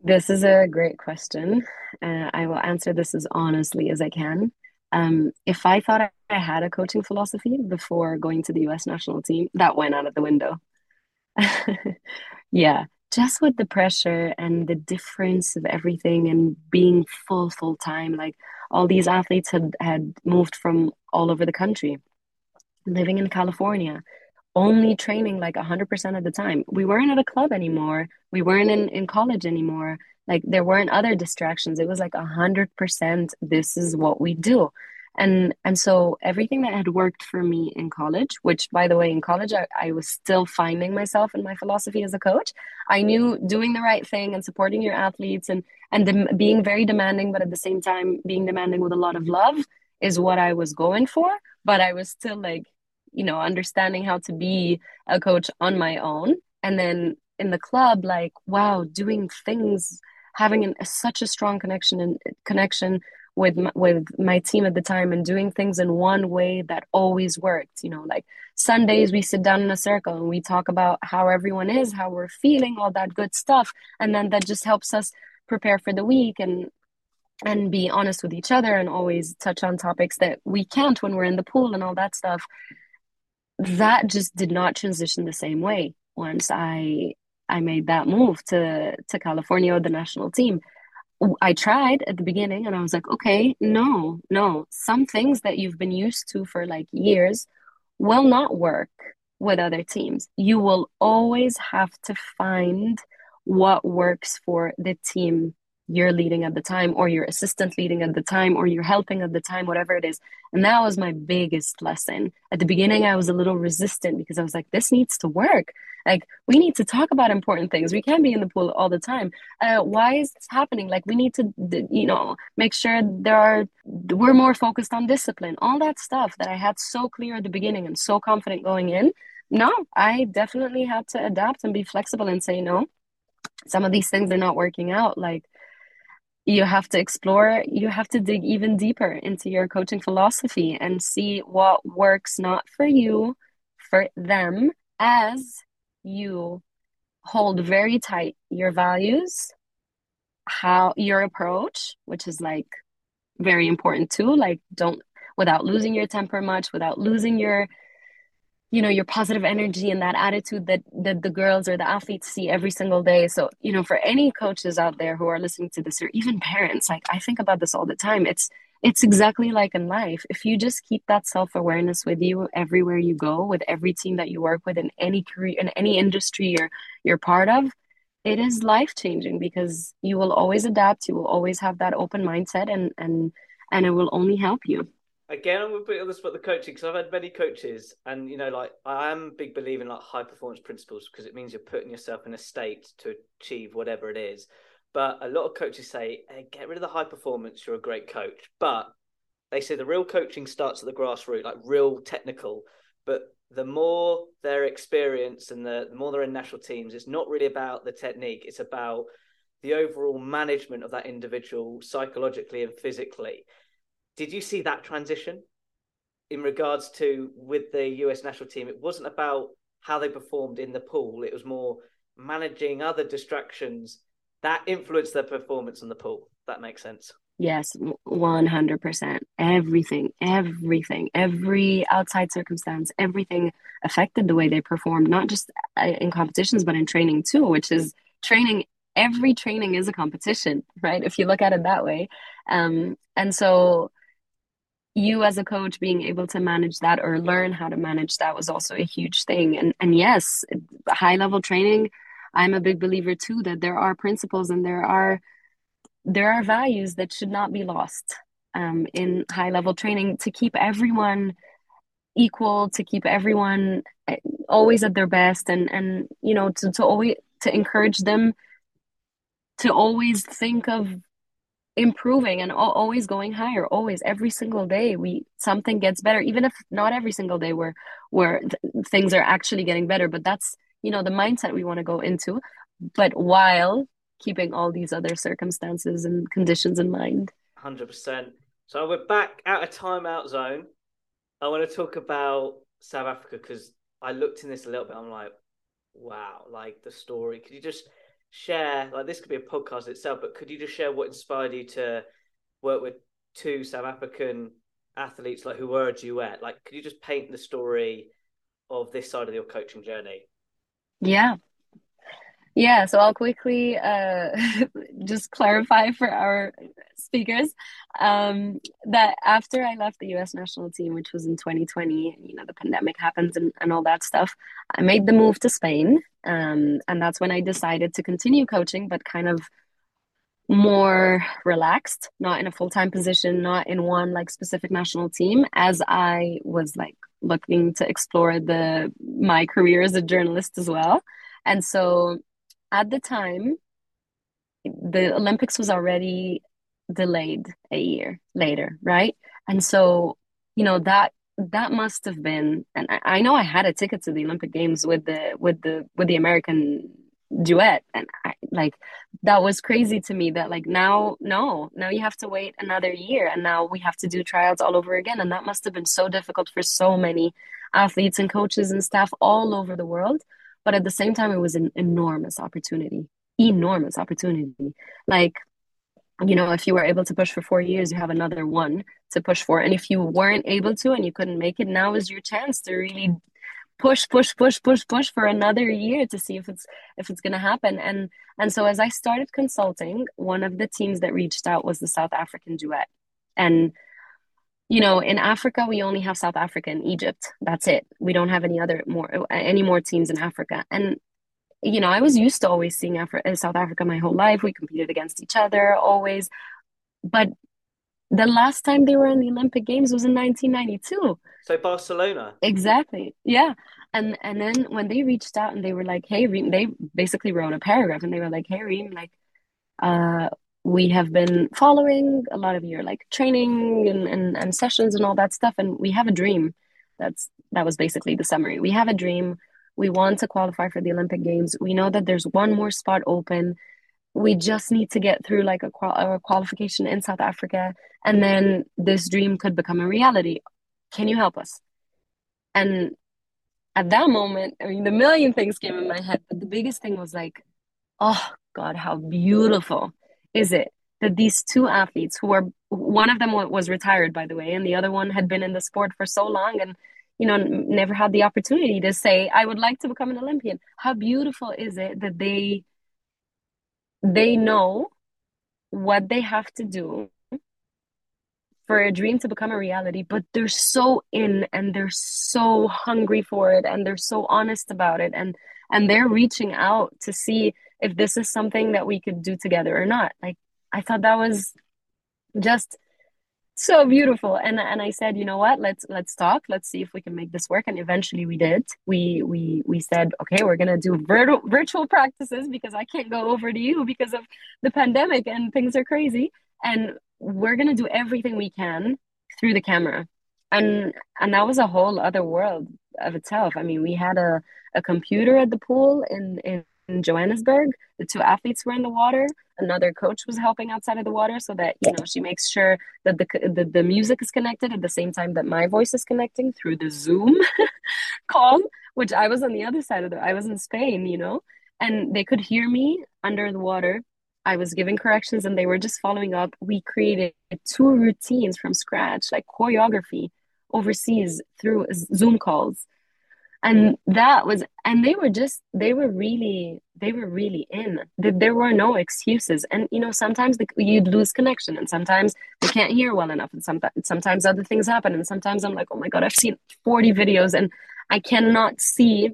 This is a great question. Uh, I will answer this as honestly as I can. Um, if I thought I had a coaching philosophy before going to the US national team, that went out of the window. yeah, just with the pressure and the difference of everything and being full full time like all these athletes had had moved from all over the country living in california only training like 100% of the time. We weren't at a club anymore. We weren't in, in college anymore. Like there weren't other distractions. It was like 100% this is what we do. And and so everything that had worked for me in college which by the way in college I, I was still finding myself in my philosophy as a coach. I knew doing the right thing and supporting your athletes and and being very demanding but at the same time being demanding with a lot of love is what i was going for. But i was still like you know understanding how to be a coach on my own. And then in the club like wow doing things having an, such a strong connection and connection with my, with my team at the time and doing things in one way that always worked you know like sundays we sit down in a circle and we talk about how everyone is how we're feeling all that good stuff. And then that just helps us prepare for the week and and be honest with each other and always touch on topics that we can't when we're in the pool and all that stuff that just did not transition the same way once i i made that move to to california the national team I tried at the beginning and I was like, okay, no, no. Some things that you've been used to for like years will not work with other teams. You will always have to find what works for the team you're leading at the time or your assistant leading at the time or you're helping at the time whatever it is. And that was my biggest lesson. At the beginning i was a little resistant because i was like this needs to work. Like we need to talk about important things. We can't be in the pool all the time. Uh, why is this happening? Like we need to you know make sure there are we're more focused on discipline. All that stuff that i had so clear at the beginning and so confident going in. No i definitely had to adapt and be flexible and say no some of these things are not working out like you have to explore you have to dig even deeper into your coaching philosophy and see what works not for you for them as you hold very tight your values how your approach which is like very important too like don't without losing your temper much without losing your you know your positive energy and that attitude that that the girls or the athletes see every single day. So you know for any coaches out there who are listening to this or even parents like i think about this all the time. It's it's exactly like in life. If you just keep that self-awareness with you everywhere you go with every team that you work with in any career in any industry you're you're part of it is life changing because you will always adapt you will always have that open mindset and and and it will only help you again, I'm going to put on the spot the coaching because I've had many coaches, and you know, like I am a big believer in like high performance principles because it means you're putting yourself in a state to achieve whatever it is. But a lot of coaches say, hey, get rid of the high performance, you're a great coach. But they say the real coaching starts at the grassroots, like real technical. But the more their experience and the, the more they're in national teams, it's not really about the technique, it's about the overall management of that individual psychologically and physically. Did you see that transition in regards to with the US national team? It wasn't about how they performed in the pool, it was more managing other distractions that influenced their performance in the pool. That makes sense. Yes, 100%. Everything, everything, every outside circumstance, everything affected the way they performed, not just uh, in competitions, but in training too, which is training. Every training is a competition, right? If you look at it that way. Um, and so you as a coach being able to manage that or learn how to manage that was also a huge thing. And and yes high level training i'm a big believer too that there are principles and there are there are values that should not be lost um, in high level training to keep everyone equal to keep everyone eh, always at their best and and you know to, to always to encourage them to always think of improving and always going higher always every single day we something gets better even if not every single day where where th- things are actually getting better but that's you know the mindset we want to go into. But while keeping all these other circumstances and conditions in mind. 100% so we're back out of timeout zone. I want to talk about south africa because i looked in this a little bit i'm like wow like the story. Could you just share like this could be a podcast itself but could you just share what inspired you to work with two south african athletes like who were a duet? Like could you just paint the story of this side of your coaching journey? Yeah yeah so i'll quickly uh, just clarify for our speakers um, that after i left the us national team which was in 2020 you know the pandemic happens and, and all that stuff i made the move to spain um, and that's when I decided to continue coaching, but kind of more relaxed, not in a full time position, not in one like specific national team, as I was like looking to explore the my career as a journalist as well. And so at the time, the Olympics was already delayed a year later, right? And so, you know, that that must have been and I, I know I had a ticket to the Olympic Games with the with the with the American duet and I, like that was crazy to me that like now no now you have to wait another year and now we have to do tryouts all over again and that must have been so difficult for so many athletes and coaches and staff all over the world but at the same time it was an enormous opportunity enormous opportunity. Like you know if you were able to push for four years you have another one to push for. And if you weren't able to and you couldn't make it now is your chance to really push push push push push for another year to see if it's if it's going to happen. And and so as i started consulting one of the teams that reached out was the south african duet. And you know in africa we only have south africa and egypt that's it we don't have any other more any more teams in africa and you know i was used to always seeing Afri- uh, south africa my whole life we competed against each other always but the last time they were in the olympic games was in 1992 so Barcelona. Exactly. Yeah. And and then when they reached out and they were like, "Hey, Reem," they basically wrote a paragraph and they were like, "Hey, Reem, like, uh, we have been following a lot of your like training and, and and sessions and all that stuff, and we have a dream." That's that was basically the summary. We have a dream. We want to qualify for the Olympic Games. We know that there's one more spot open. We just need to get through like a, qual- a qualification in South Africa, and then this dream could become a reality can you help us? And at that moment, I mean, the million things came in my head, but the biggest thing was like, oh God, how beautiful is it that these two athletes who are one of them was retired, by the way, and the other one had been in the sport for so long and you know never had the opportunity to say i would like to become an olympian. How beautiful is it that they they know what they have to do for a dream to become a reality, but they're so in and they're so hungry for it and they're so honest about it and and they're reaching out to see if this is something that we could do together or not. Like I thought that was just so beautiful and and I said, you know what? Let's let's talk. Let's see if we can make this work and eventually we did. We we we said, okay, we're going to do virtual virtual practices because I can't go over to you because of the pandemic and things are crazy and we're going to do everything we can through the camera and and that was a whole other world of itself i mean we had a, a computer at the pool in, in in johannesburg the two athletes were in the water another coach was helping outside of the water so that you know she makes sure that the, the, the music is connected at the same time that my voice is connecting through the zoom call which i was on the other side of the i was in spain you know and they could hear me under the water I was giving corrections and they were just following up. We created two routines from scratch, like choreography overseas through Zoom calls. And that was, and they were just, they were really, they were really in. There were no excuses. And, you know, sometimes the, you'd lose connection and sometimes they can't hear well enough. And sometimes, sometimes other things happen. And sometimes I'm like, oh my God, I've seen 40 videos and I cannot see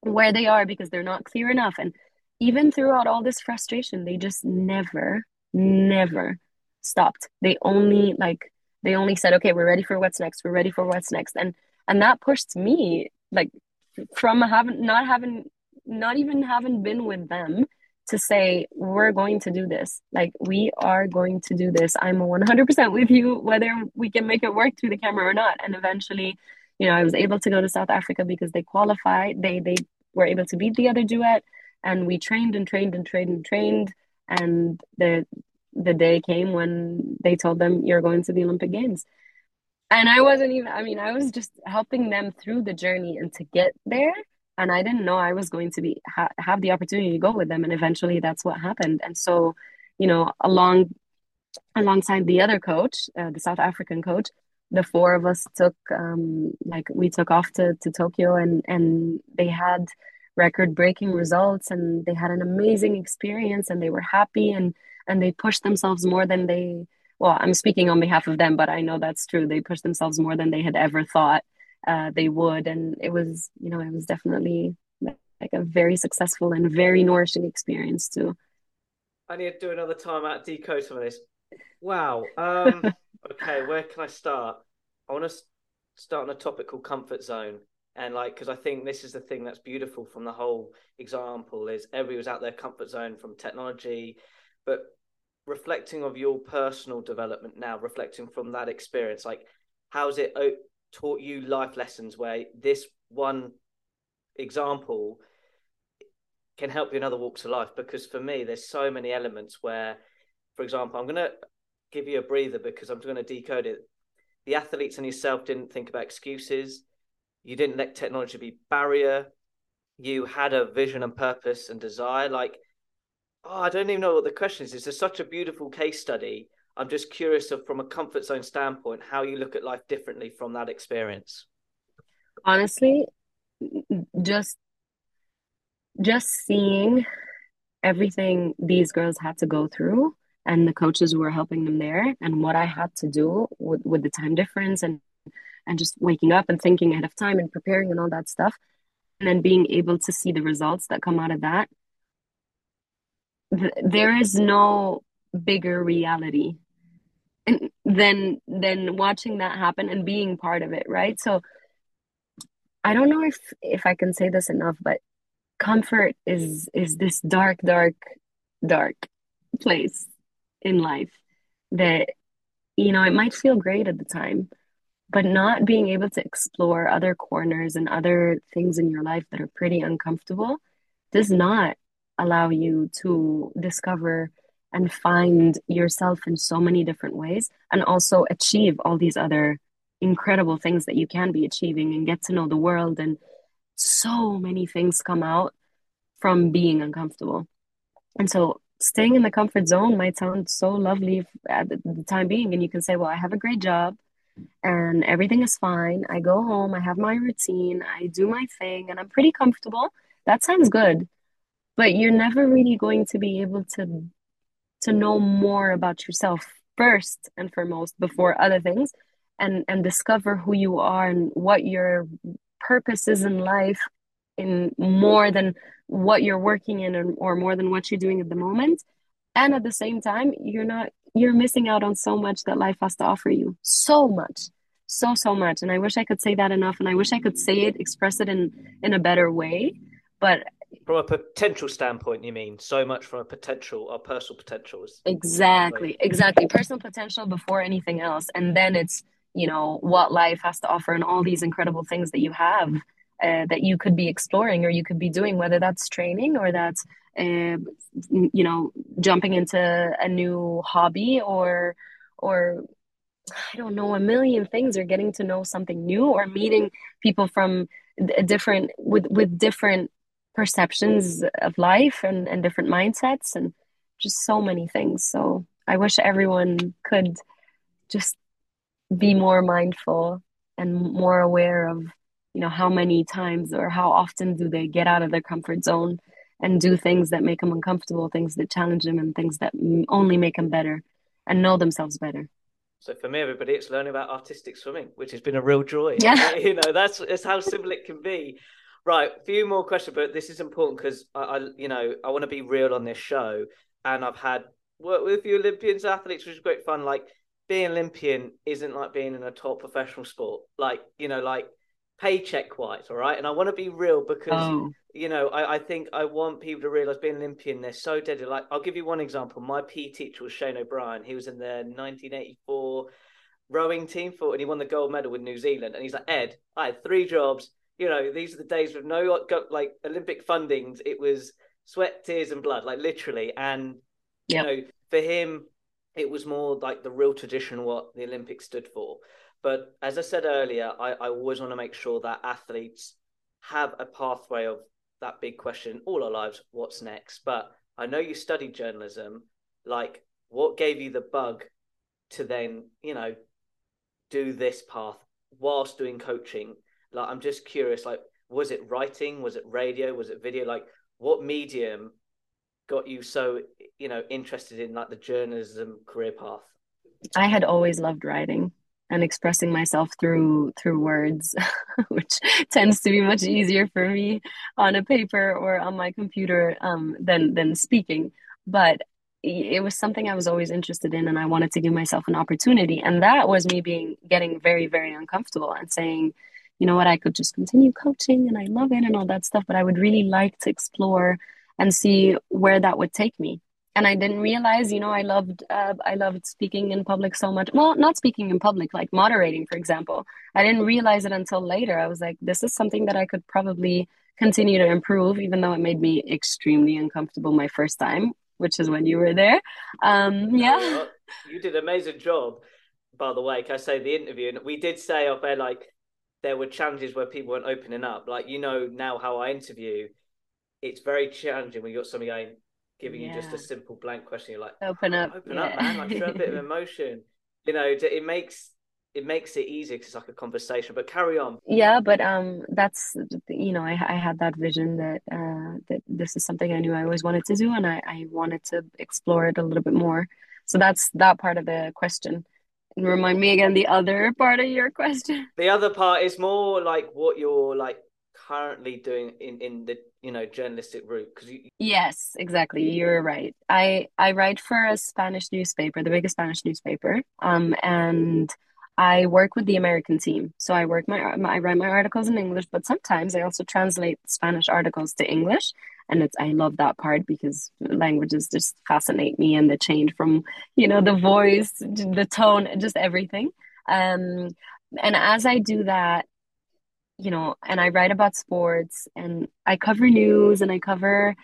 where they are because they're not clear enough. And even throughout all this frustration, they just never, never stopped. They only like they only said, "Okay, we're ready for what's next. We're ready for what's next." And and that pushed me like from having not having not even having been with them to say we're going to do this. Like we are going to do this. I'm 100% with you whether we can make it work through the camera or not. And eventually you know i was able to go to south africa because they qualified. They they were able to beat the other duet. And we trained and trained and trained and trained. And the the day came when they told them you're going to the olympic games and i wasn't even i mean i was just helping them through the journey and to get there. And i didn't know i was going to be ha- have the opportunity to go with them. And eventually that's what happened. And so you know along alongside the other coach uh, the south african coach the four of us took um like we took off to, to tokyo and and they had record breaking results and they had an amazing experience and they were happy and and they pushed themselves more than they well i'm speaking on behalf of them but i know that's true they pushed themselves more than they had ever thought uh, they would and it was you know it was definitely like a very successful and very nourishing experience too I need to do another time out decode some of this. Wow. Um, okay, where can I start? I want to start on a topic called comfort zone, and like because I think this is the thing that's beautiful from the whole example is everybody was out their comfort zone from technology, but reflecting of your personal development now, reflecting from that experience, like how's it oh, taught you life lessons where this one example can help you in other walks of life? Because for me, there's so many elements where, for example, I'm going to give you a breather because I'm going to decode it. The athletes and yourself didn't think about excuses. You didn't let technology be barrier. You had a vision and purpose and desire. Like, oh, I don't even know what the question is. It's such a beautiful case study I'm just curious of from a comfort zone standpoint how you look at life differently from that experience. Honestly, just just seeing everything these girls had to go through and the coaches who were helping them there and what I had to do with, with the time difference and and just waking up and thinking ahead of time and preparing and all that stuff and then being able to see the results that come out of that there is no bigger reality than than watching that happen and being part of it right? So i don't know if if i can say this enough but comfort is is this dark dark dark place in life that you know it might feel great at the time but not being able to explore other corners and other things in your life that are pretty uncomfortable does not allow you to discover and find yourself in so many different ways and also achieve all these other incredible things that you can be achieving and get to know the world. And so many things come out from being uncomfortable. And so staying in the comfort zone might sound so lovely at the time being. And you can say well i have a great job and everything is fine. I go home i have my routine i do my thing and i'm pretty comfortable. That sounds good but you're never really going to be able to to know more about yourself first and foremost before other things and and discover who you are and what your purpose is in life in more than what you're working in or, or more than what you're doing at the moment. And at the same time you're not you're missing out on so much that life has to offer you. So much. So so much. And i wish i could say that enough and i wish i could say it express it in in a better way. But from a potential standpoint, you mean so much from a potential or personal potentials. Exactly, exactly. Personal potential before anything else, and then it's you know what life has to offer and all these incredible things that you have uh, that you could be exploring or you could be doing, whether that's training or that's uh, you know jumping into a new hobby or or I don't know a million things or getting to know something new or meeting people from different with with different perceptions of life and, and different mindsets and just so many things. So I wish everyone could just be more mindful and more aware of, you know, how many times or how often do they get out of their comfort zone and do things that make them uncomfortable, things that challenge them, and things that only make them better and know themselves better. So for me, everybody, it's learning about artistic swimming, which has been a real joy. Yeah, you know, that's that's how simple it can be. Right, a few more questions, but this is important because I, I, you know, I want to be real on this show, and I've had work with a few Olympians, athletes, which is great fun. Like being Olympian isn't like being in a top professional sport, like you know, like paycheck wise, all right. And I want to be real because oh. you know, I, I think I want people to realize being Olympian, they're so dead. Like I'll give you one example. My PE teacher was Shane O'Brien. He was in the 1984 rowing team for, and he won the gold medal with New Zealand. And he's like, Ed, I had three jobs you know, these are the days with no like Olympic fundings. It was sweat, tears, and blood, like literally. And yep. you know, for him, it was more like the real tradition what the Olympics stood for. But as I said earlier, I, I always want to make sure that athletes have a pathway of that big question all our lives what's next but i know you studied journalism like what gave you the bug to then you know do this path whilst doing coaching like, I'm just curious. Like, was it writing? Was it radio? Was it video? Like, what medium got you so you know interested in like the journalism career path? I had always loved writing and expressing myself through through words which tends to be much easier for me on a paper or on my computer um, than than speaking but it was something I was always interested in and I wanted to give myself an opportunity. And that was me being getting very, very uncomfortable and saying, you know what, I could just continue coaching and I love it and all that stuff, but I would really like to explore and see where that would take me. And I didn't realize, you know, I loved uh, I loved speaking in public so much. Well, not speaking in public, like moderating, for example. I didn't realize it until later. I was like, this is something that I could probably continue to improve, even though it made me extremely uncomfortable my first time which is when you were there. Um, yeah. You did an amazing job, by the way. Can I say the interview? And we did say off air, like, there were challenges where people weren't opening up. Like, you know, now how I interview, it's very challenging when you got somebody going, giving yeah. you just a simple blank question. You're like, open up. Open yeah. up, man. Like, show a bit of emotion. You know, it makes it makes it easier because it's like a conversation but carry on yeah but um that's you know i, I had that vision that uh that this is something i knew i always wanted to do and i i wanted to explore it a little bit more so that's that part of the question remind me again the other part of your question the other part is more like what you're like currently doing in in the you know journalistic route because you yes exactly you're right i i write for a spanish newspaper the biggest spanish newspaper um and I work with the American team. So I work my I write my articles in English, but sometimes I also translate Spanish articles to English. And it's I love that part because languages just fascinate me and the change from, you know, the voice, the tone, just everything. Um and as I do that, you know, and I write about sports and I cover news and I cover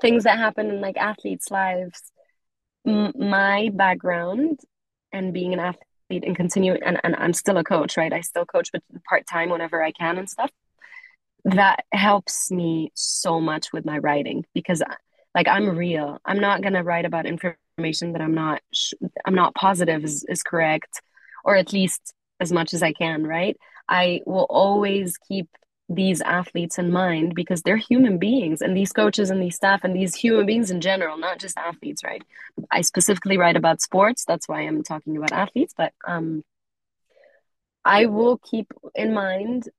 things that happen in like athletes' lives. M- my background and being an athlete and continue and, and I'm still a coach, right? I still coach but part time whenever I can and stuff. That helps me so much with my writing because like I'm real. I'm not going to write about information that I'm not sh- I'm not positive is, is correct or at least as much as I can, right? I will always keep these athletes in mind because they're human beings and these coaches and these staff and these human beings in general not just athletes right i specifically write about sports that's why i'm talking about athletes but um i will keep in mind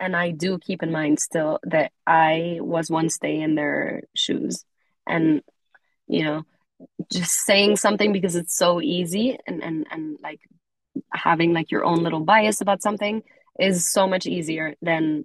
and i do keep in mind still that i was once day in their shoes. And you know just saying something because it's so easy and and and like having like your own little bias about something is so much easier than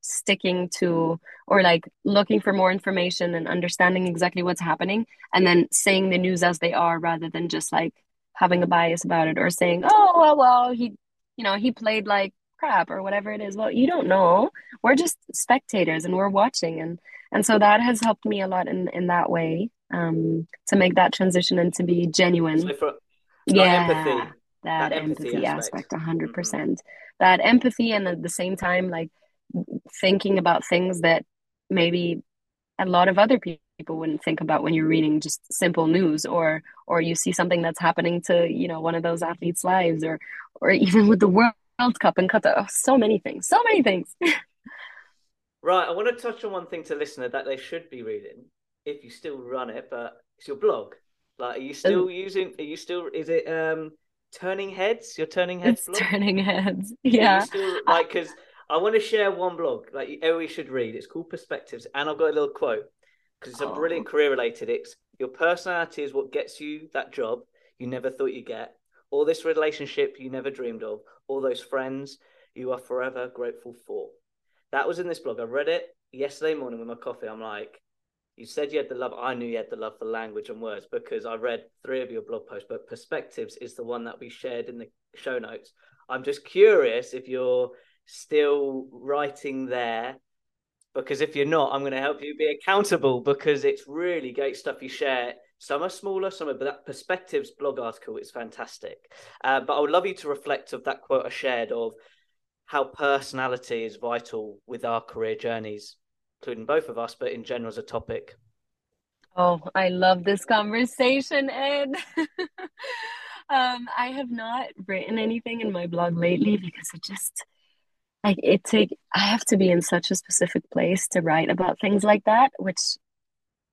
sticking to or like looking for more information and understanding exactly what's happening and then saying the news as they are rather than just like having a bias about it or saying oh well well he you know he played like crap or whatever it is. Well you don't know. We're just spectators and we're watching. And and so that has helped me a lot in in that way um to make that transition and to be genuine. So for, yeah. empathy. That, that empathy, empathy aspect, aspect 100 mm-hmm. percent. That empathy and at the same time like thinking about things that maybe a lot of other people wouldn't think about when you're reading just simple news or or you see something that's happening to you know one of those athletes lives or or even with the world cup and Qatar oh, so many things so many things right i want to touch on one thing to listener that they should be reading if you still run it but it's your blog like are you still using are you still is it um turning heads. You're turning heads. It's turning heads. Yeah. Still, like because I want to share one blog like everyone should read. It's called Perspectives, and I've got a little quote because it's a oh. brilliant career related. It's your personality is what gets you that job you never thought you'd get, or this relationship you never dreamed of, or those friends you are forever grateful for. That was in this blog. I read it yesterday morning with my coffee. I'm like, you said you had the love. I knew you had the love for language and words because I read three of your blog posts, but perspectives is the one that we shared in the show notes. I'm just curious if you're still writing there because if you're not, I'm going to help you be accountable because it's really great stuff you share. Some are smaller, some are, but that perspectives blog article is fantastic. Uh, but I would love you to reflect of that quote I shared of how personality is vital with our career journeys including both of us, but in general as a topic. Oh, I love this conversation, Ed. um, I have not written anything in my blog lately because it just like it take I have to be in such a specific place to write about things like that, which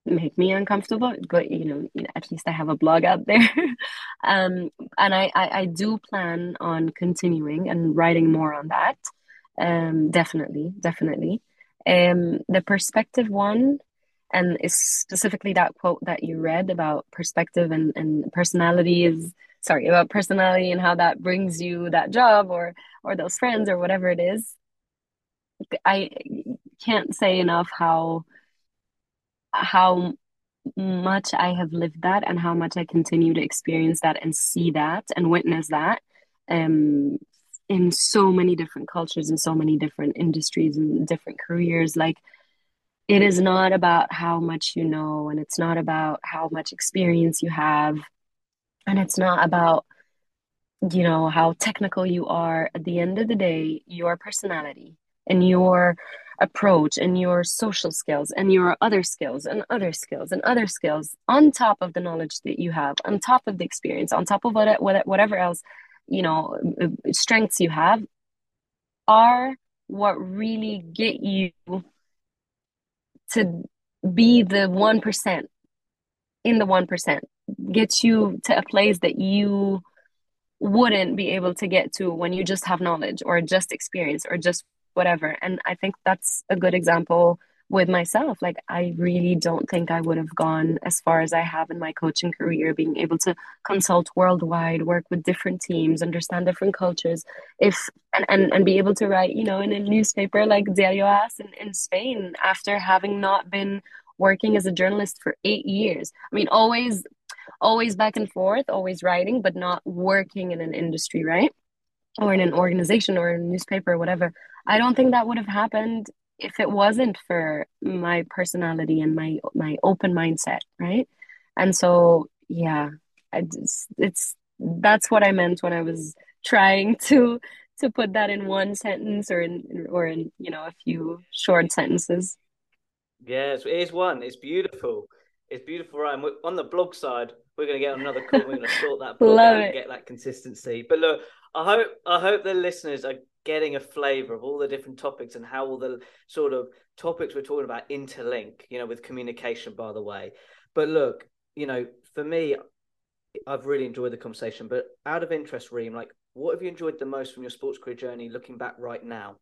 make me uncomfortable. But you know, at least I have a blog out there. um, and I, I I do plan on continuing and writing more on that. Um, definitely, definitely. Um, the perspective one, and is specifically that quote that you read about perspective and, and personality is sorry about personality and how that brings you that job or or those friends or whatever it is i can't say enough how how much i have lived that and how much i continue to experience that and see that and witness that um in so many different cultures and so many different industries and different careers. Like it is not about how much you know and it's not about how much experience you have and it's not about you know how technical you are. At the end of the day your personality and your approach and your social skills and your other skills and other skills and other skills on top of the knowledge that you have on top of the experience on top of what, what whatever else you know strengths you have are what really get you to be the 1% in the 1% gets you to a place that you wouldn't be able to get to when you just have knowledge or just experience or just whatever and i think that's a good example with myself. Like, I really don't think I would have gone as far as I have in my coaching career, being able to consult worldwide, work with different teams, understand different cultures, if and, and, and be able to write, you know, in a newspaper like Diario AS in, in Spain after having not been working as a journalist for eight years. I mean, always always back and forth, always writing, but not working in an industry, right? Or in an organization or a newspaper or whatever. I don't think that would have happened if it wasn't for my personality and my my open mindset right? And so yeah it's, it's that's what i meant when i was trying to to put that in one sentence or in or in you know a few short sentences. Yes it is one it's beautiful. It's beautiful right? On the blog side we're going to get another call we're going to sort that blog Love out it. and get that consistency. But look i hope i hope the listeners are getting a flavor of all the different topics and how all the sort of topics we're talking about interlink, you know, with communication, by the way. But look, you know, for me, I've really enjoyed the conversation. But out of interest, Reem, like, what have you enjoyed the most from your sports career journey looking back right now?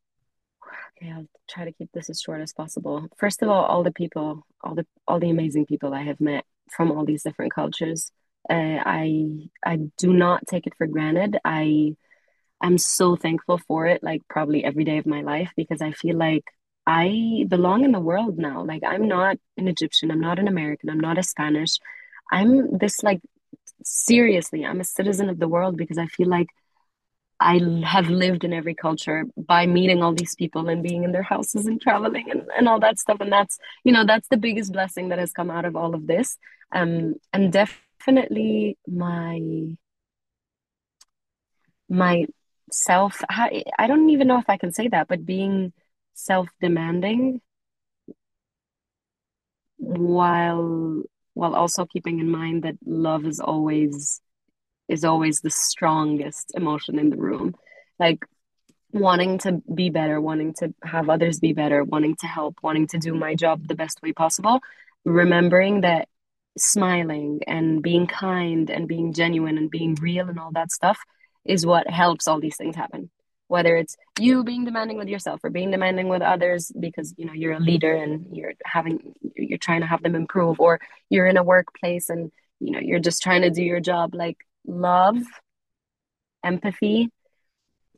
Okay, I'll try to keep this as short as possible. First of all, all the people, all the all the amazing people I have met from all these different cultures. Uh, I I do not take it for granted. I I'm so thankful for it, like probably every day of my life, because I feel like I belong in the world now. Like I'm not an Egyptian, I'm not an American, I'm not a Spanish. I'm this like seriously, I'm a citizen of the world because I feel like I have lived in every culture by meeting all these people and being in their houses and traveling and, and all that stuff. And that's, you know, that's the biggest blessing that has come out of all of this. Um, and definitely my my self I don't even know if I can say that, but being self-demanding while while also keeping in mind that love is always is always the strongest emotion in the room. Like wanting to be better, wanting to have others be better, wanting to help, wanting to do my job the best way possible, remembering that smiling and being kind and being genuine and being real and all that stuff is what helps all these things happen. Whether it's you being demanding with yourself or being demanding with others because you know you're a leader and you're having you're trying to have them improve or you're in a workplace and you know you're just trying to do your job. Like love empathy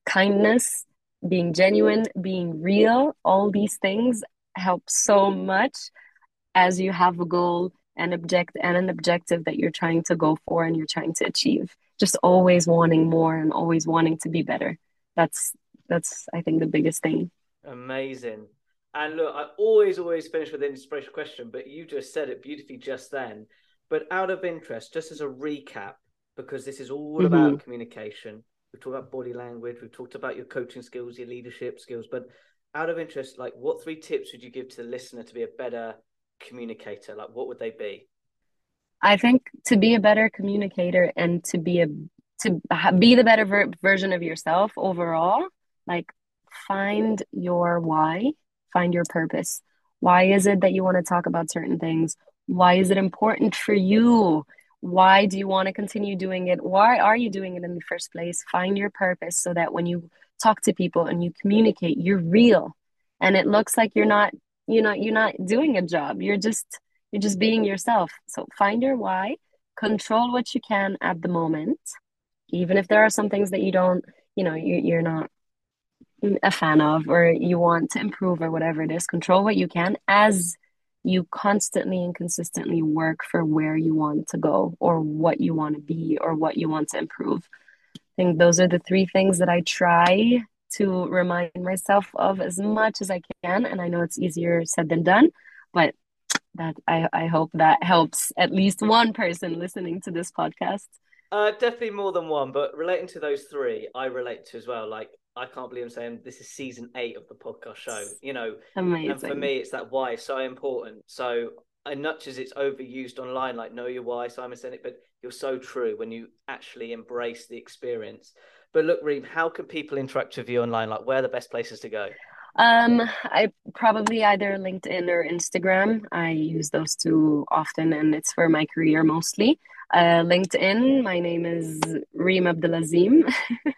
kindness being genuine being real all these things help so much as you have a goal and object and an objective that you're trying to go for and you're trying to achieve just always wanting more and always wanting to be better. That's that's i think the biggest thing. Amazing. And look i always always finish with an inspirational question but you just said it beautifully just then. But out of interest just as a recap because this is all mm-hmm. about communication. We've talked about body language we've talked about your coaching skills your leadership skills but out of interest like what three tips would you give to the listener to be a better communicator? Like what would they be I think to be a better communicator and to be a to be the better ver- version of yourself overall, like find your why, find your purpose. Why is it that you want to talk about certain things? Why is it important for you? Why do you want to continue doing it? Why are you doing it in the first place? Find your purpose so that when you talk to people and you communicate, you're real. And it looks like you're not you know, you're not doing a job you're just you're just being yourself. So find your why control what you can at the moment even if there are some things that you don't you know you, you're not a fan of or you want to improve or whatever it is. Control what you can as you constantly and consistently work for where you want to go or what you want to be or what you want to improve. I think those are the three things that i try to remind myself of as much as i can. And i know it's easier said than done but that i, I hope that helps at least one person listening to this podcast uh, definitely more than one, but relating to those three, I relate to as well. Like, I can't believe I'm saying this is season eight of the podcast show. You know, Amazing. and for me, it's that why is so important. So, as much as it's overused online, like know your why, Simon said it, but you're so true when you actually embrace the experience. But look, Reem, how can people interact with you online? Like, where are the best places to go? Um, I probably either LinkedIn or Instagram. I use those two often, and it's for my career mostly. Uh, LinkedIn, my name is Reem Abdalazem.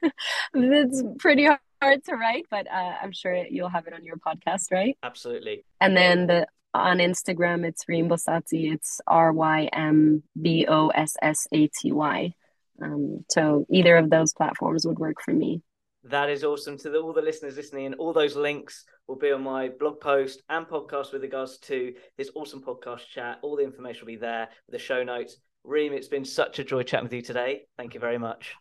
it's pretty hard to write, but uh, I'm sure you'll have it on your podcast, right? Absolutely. And then the on Instagram, it's Reem Bossaty. It's R Y M B O S S A T Y. Um, so either of those platforms would work for me. That is awesome. To the, all the listeners listening, and all those links will be on my blog post and podcast with regards to this awesome podcast chat. All the information will be there, the show notes. Reem, it's been such a joy chatting with you today. Thank you very much.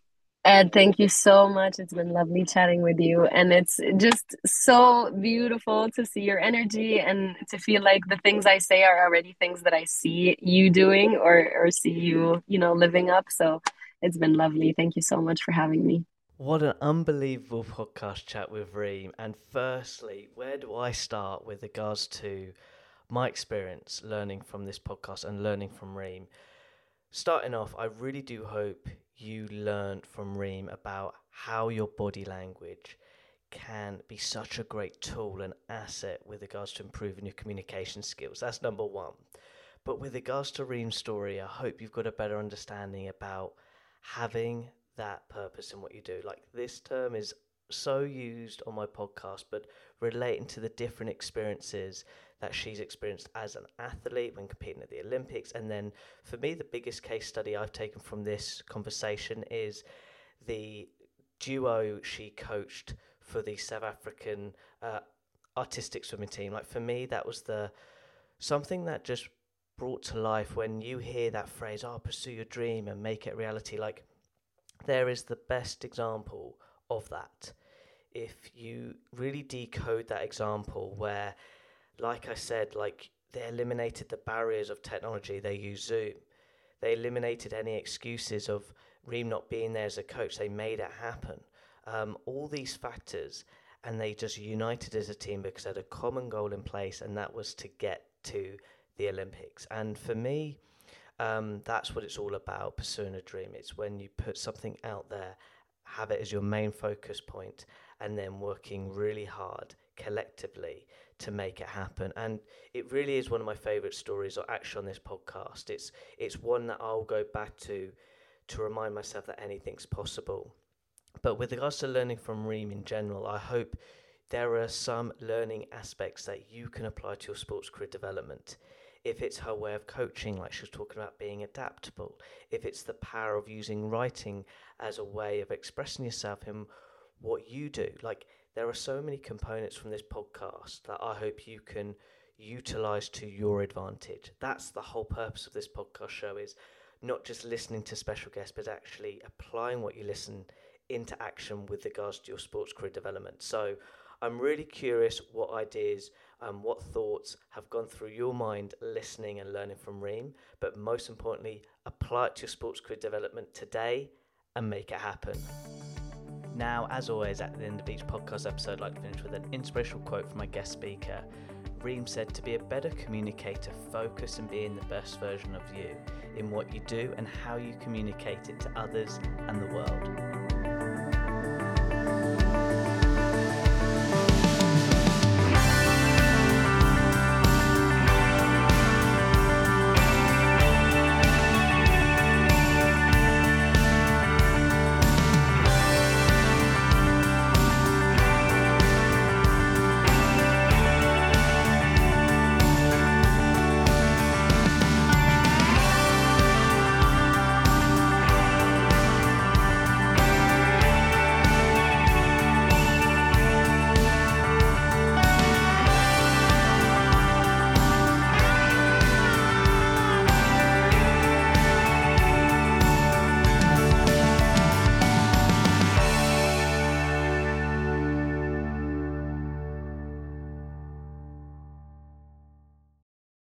Ed, thank you so much. It's been lovely chatting with you. And it's just so beautiful to see your energy and to feel like the things I say are already things that I see you doing or, or see you, you know, living up. So it's been lovely. Thank you so much for having me. What an unbelievable podcast chat with Reem. And firstly, where do I start with regards to my experience learning from this podcast and learning from Reem? Starting off, I really do hope you learned from Reem about how your body language can be such a great tool and asset with regards to improving your communication skills. That's number one. But with regards to Reem's story, I hope you've got a better understanding about having that purpose in what you do. Like this term is so used on my podcast, but relating to the different experiences that she's experienced as an athlete when competing at the Olympics. And then for me, the biggest case study I've taken from this conversation is the duo she coached for the South African uh, artistic swimming team. Like for me, that was the something that just brought to life when you hear that phrase, oh, pursue your dream and make it reality. Like there is the best example of that. If you really decode that example where like I said, like they eliminated the barriers of technology. They used Zoom. They eliminated any excuses of Reem not being there as a coach. They made it happen. Um, all these factors, and they just united as a team because they had a common goal in place, and that was to get to the Olympics. And for me, um, that's what it's all about pursuing a dream. It's when you put something out there, have it as your main focus point, and then working really hard collectively to make it happen. And it really is one of my favourite stories, or actually on this podcast. It's it's one that I'll go back to to remind myself that anything's possible. But with regards to learning from Reem in general, I hope there are some learning aspects that you can apply to your sports career development. If it's her way of coaching, like she was talking about being adaptable, if it's the power of using writing as a way of expressing yourself in what you do, like there are so many components from this podcast that I hope you can utilize to your advantage. That's the whole purpose of this podcast show is not just listening to special guests, but actually applying what you listen into action with regards to your sports career development. So I'm really curious what ideas um, what thoughts have gone through your mind listening and learning from Reem, but most importantly, apply it to your sports career development today and make it happen. Now, as always, at the end of each podcast episode, I'd like to finish with an inspirational quote from my guest speaker. Reem said, To be a better communicator, focus on being the best version of you in what you do and how you communicate it to others and the world.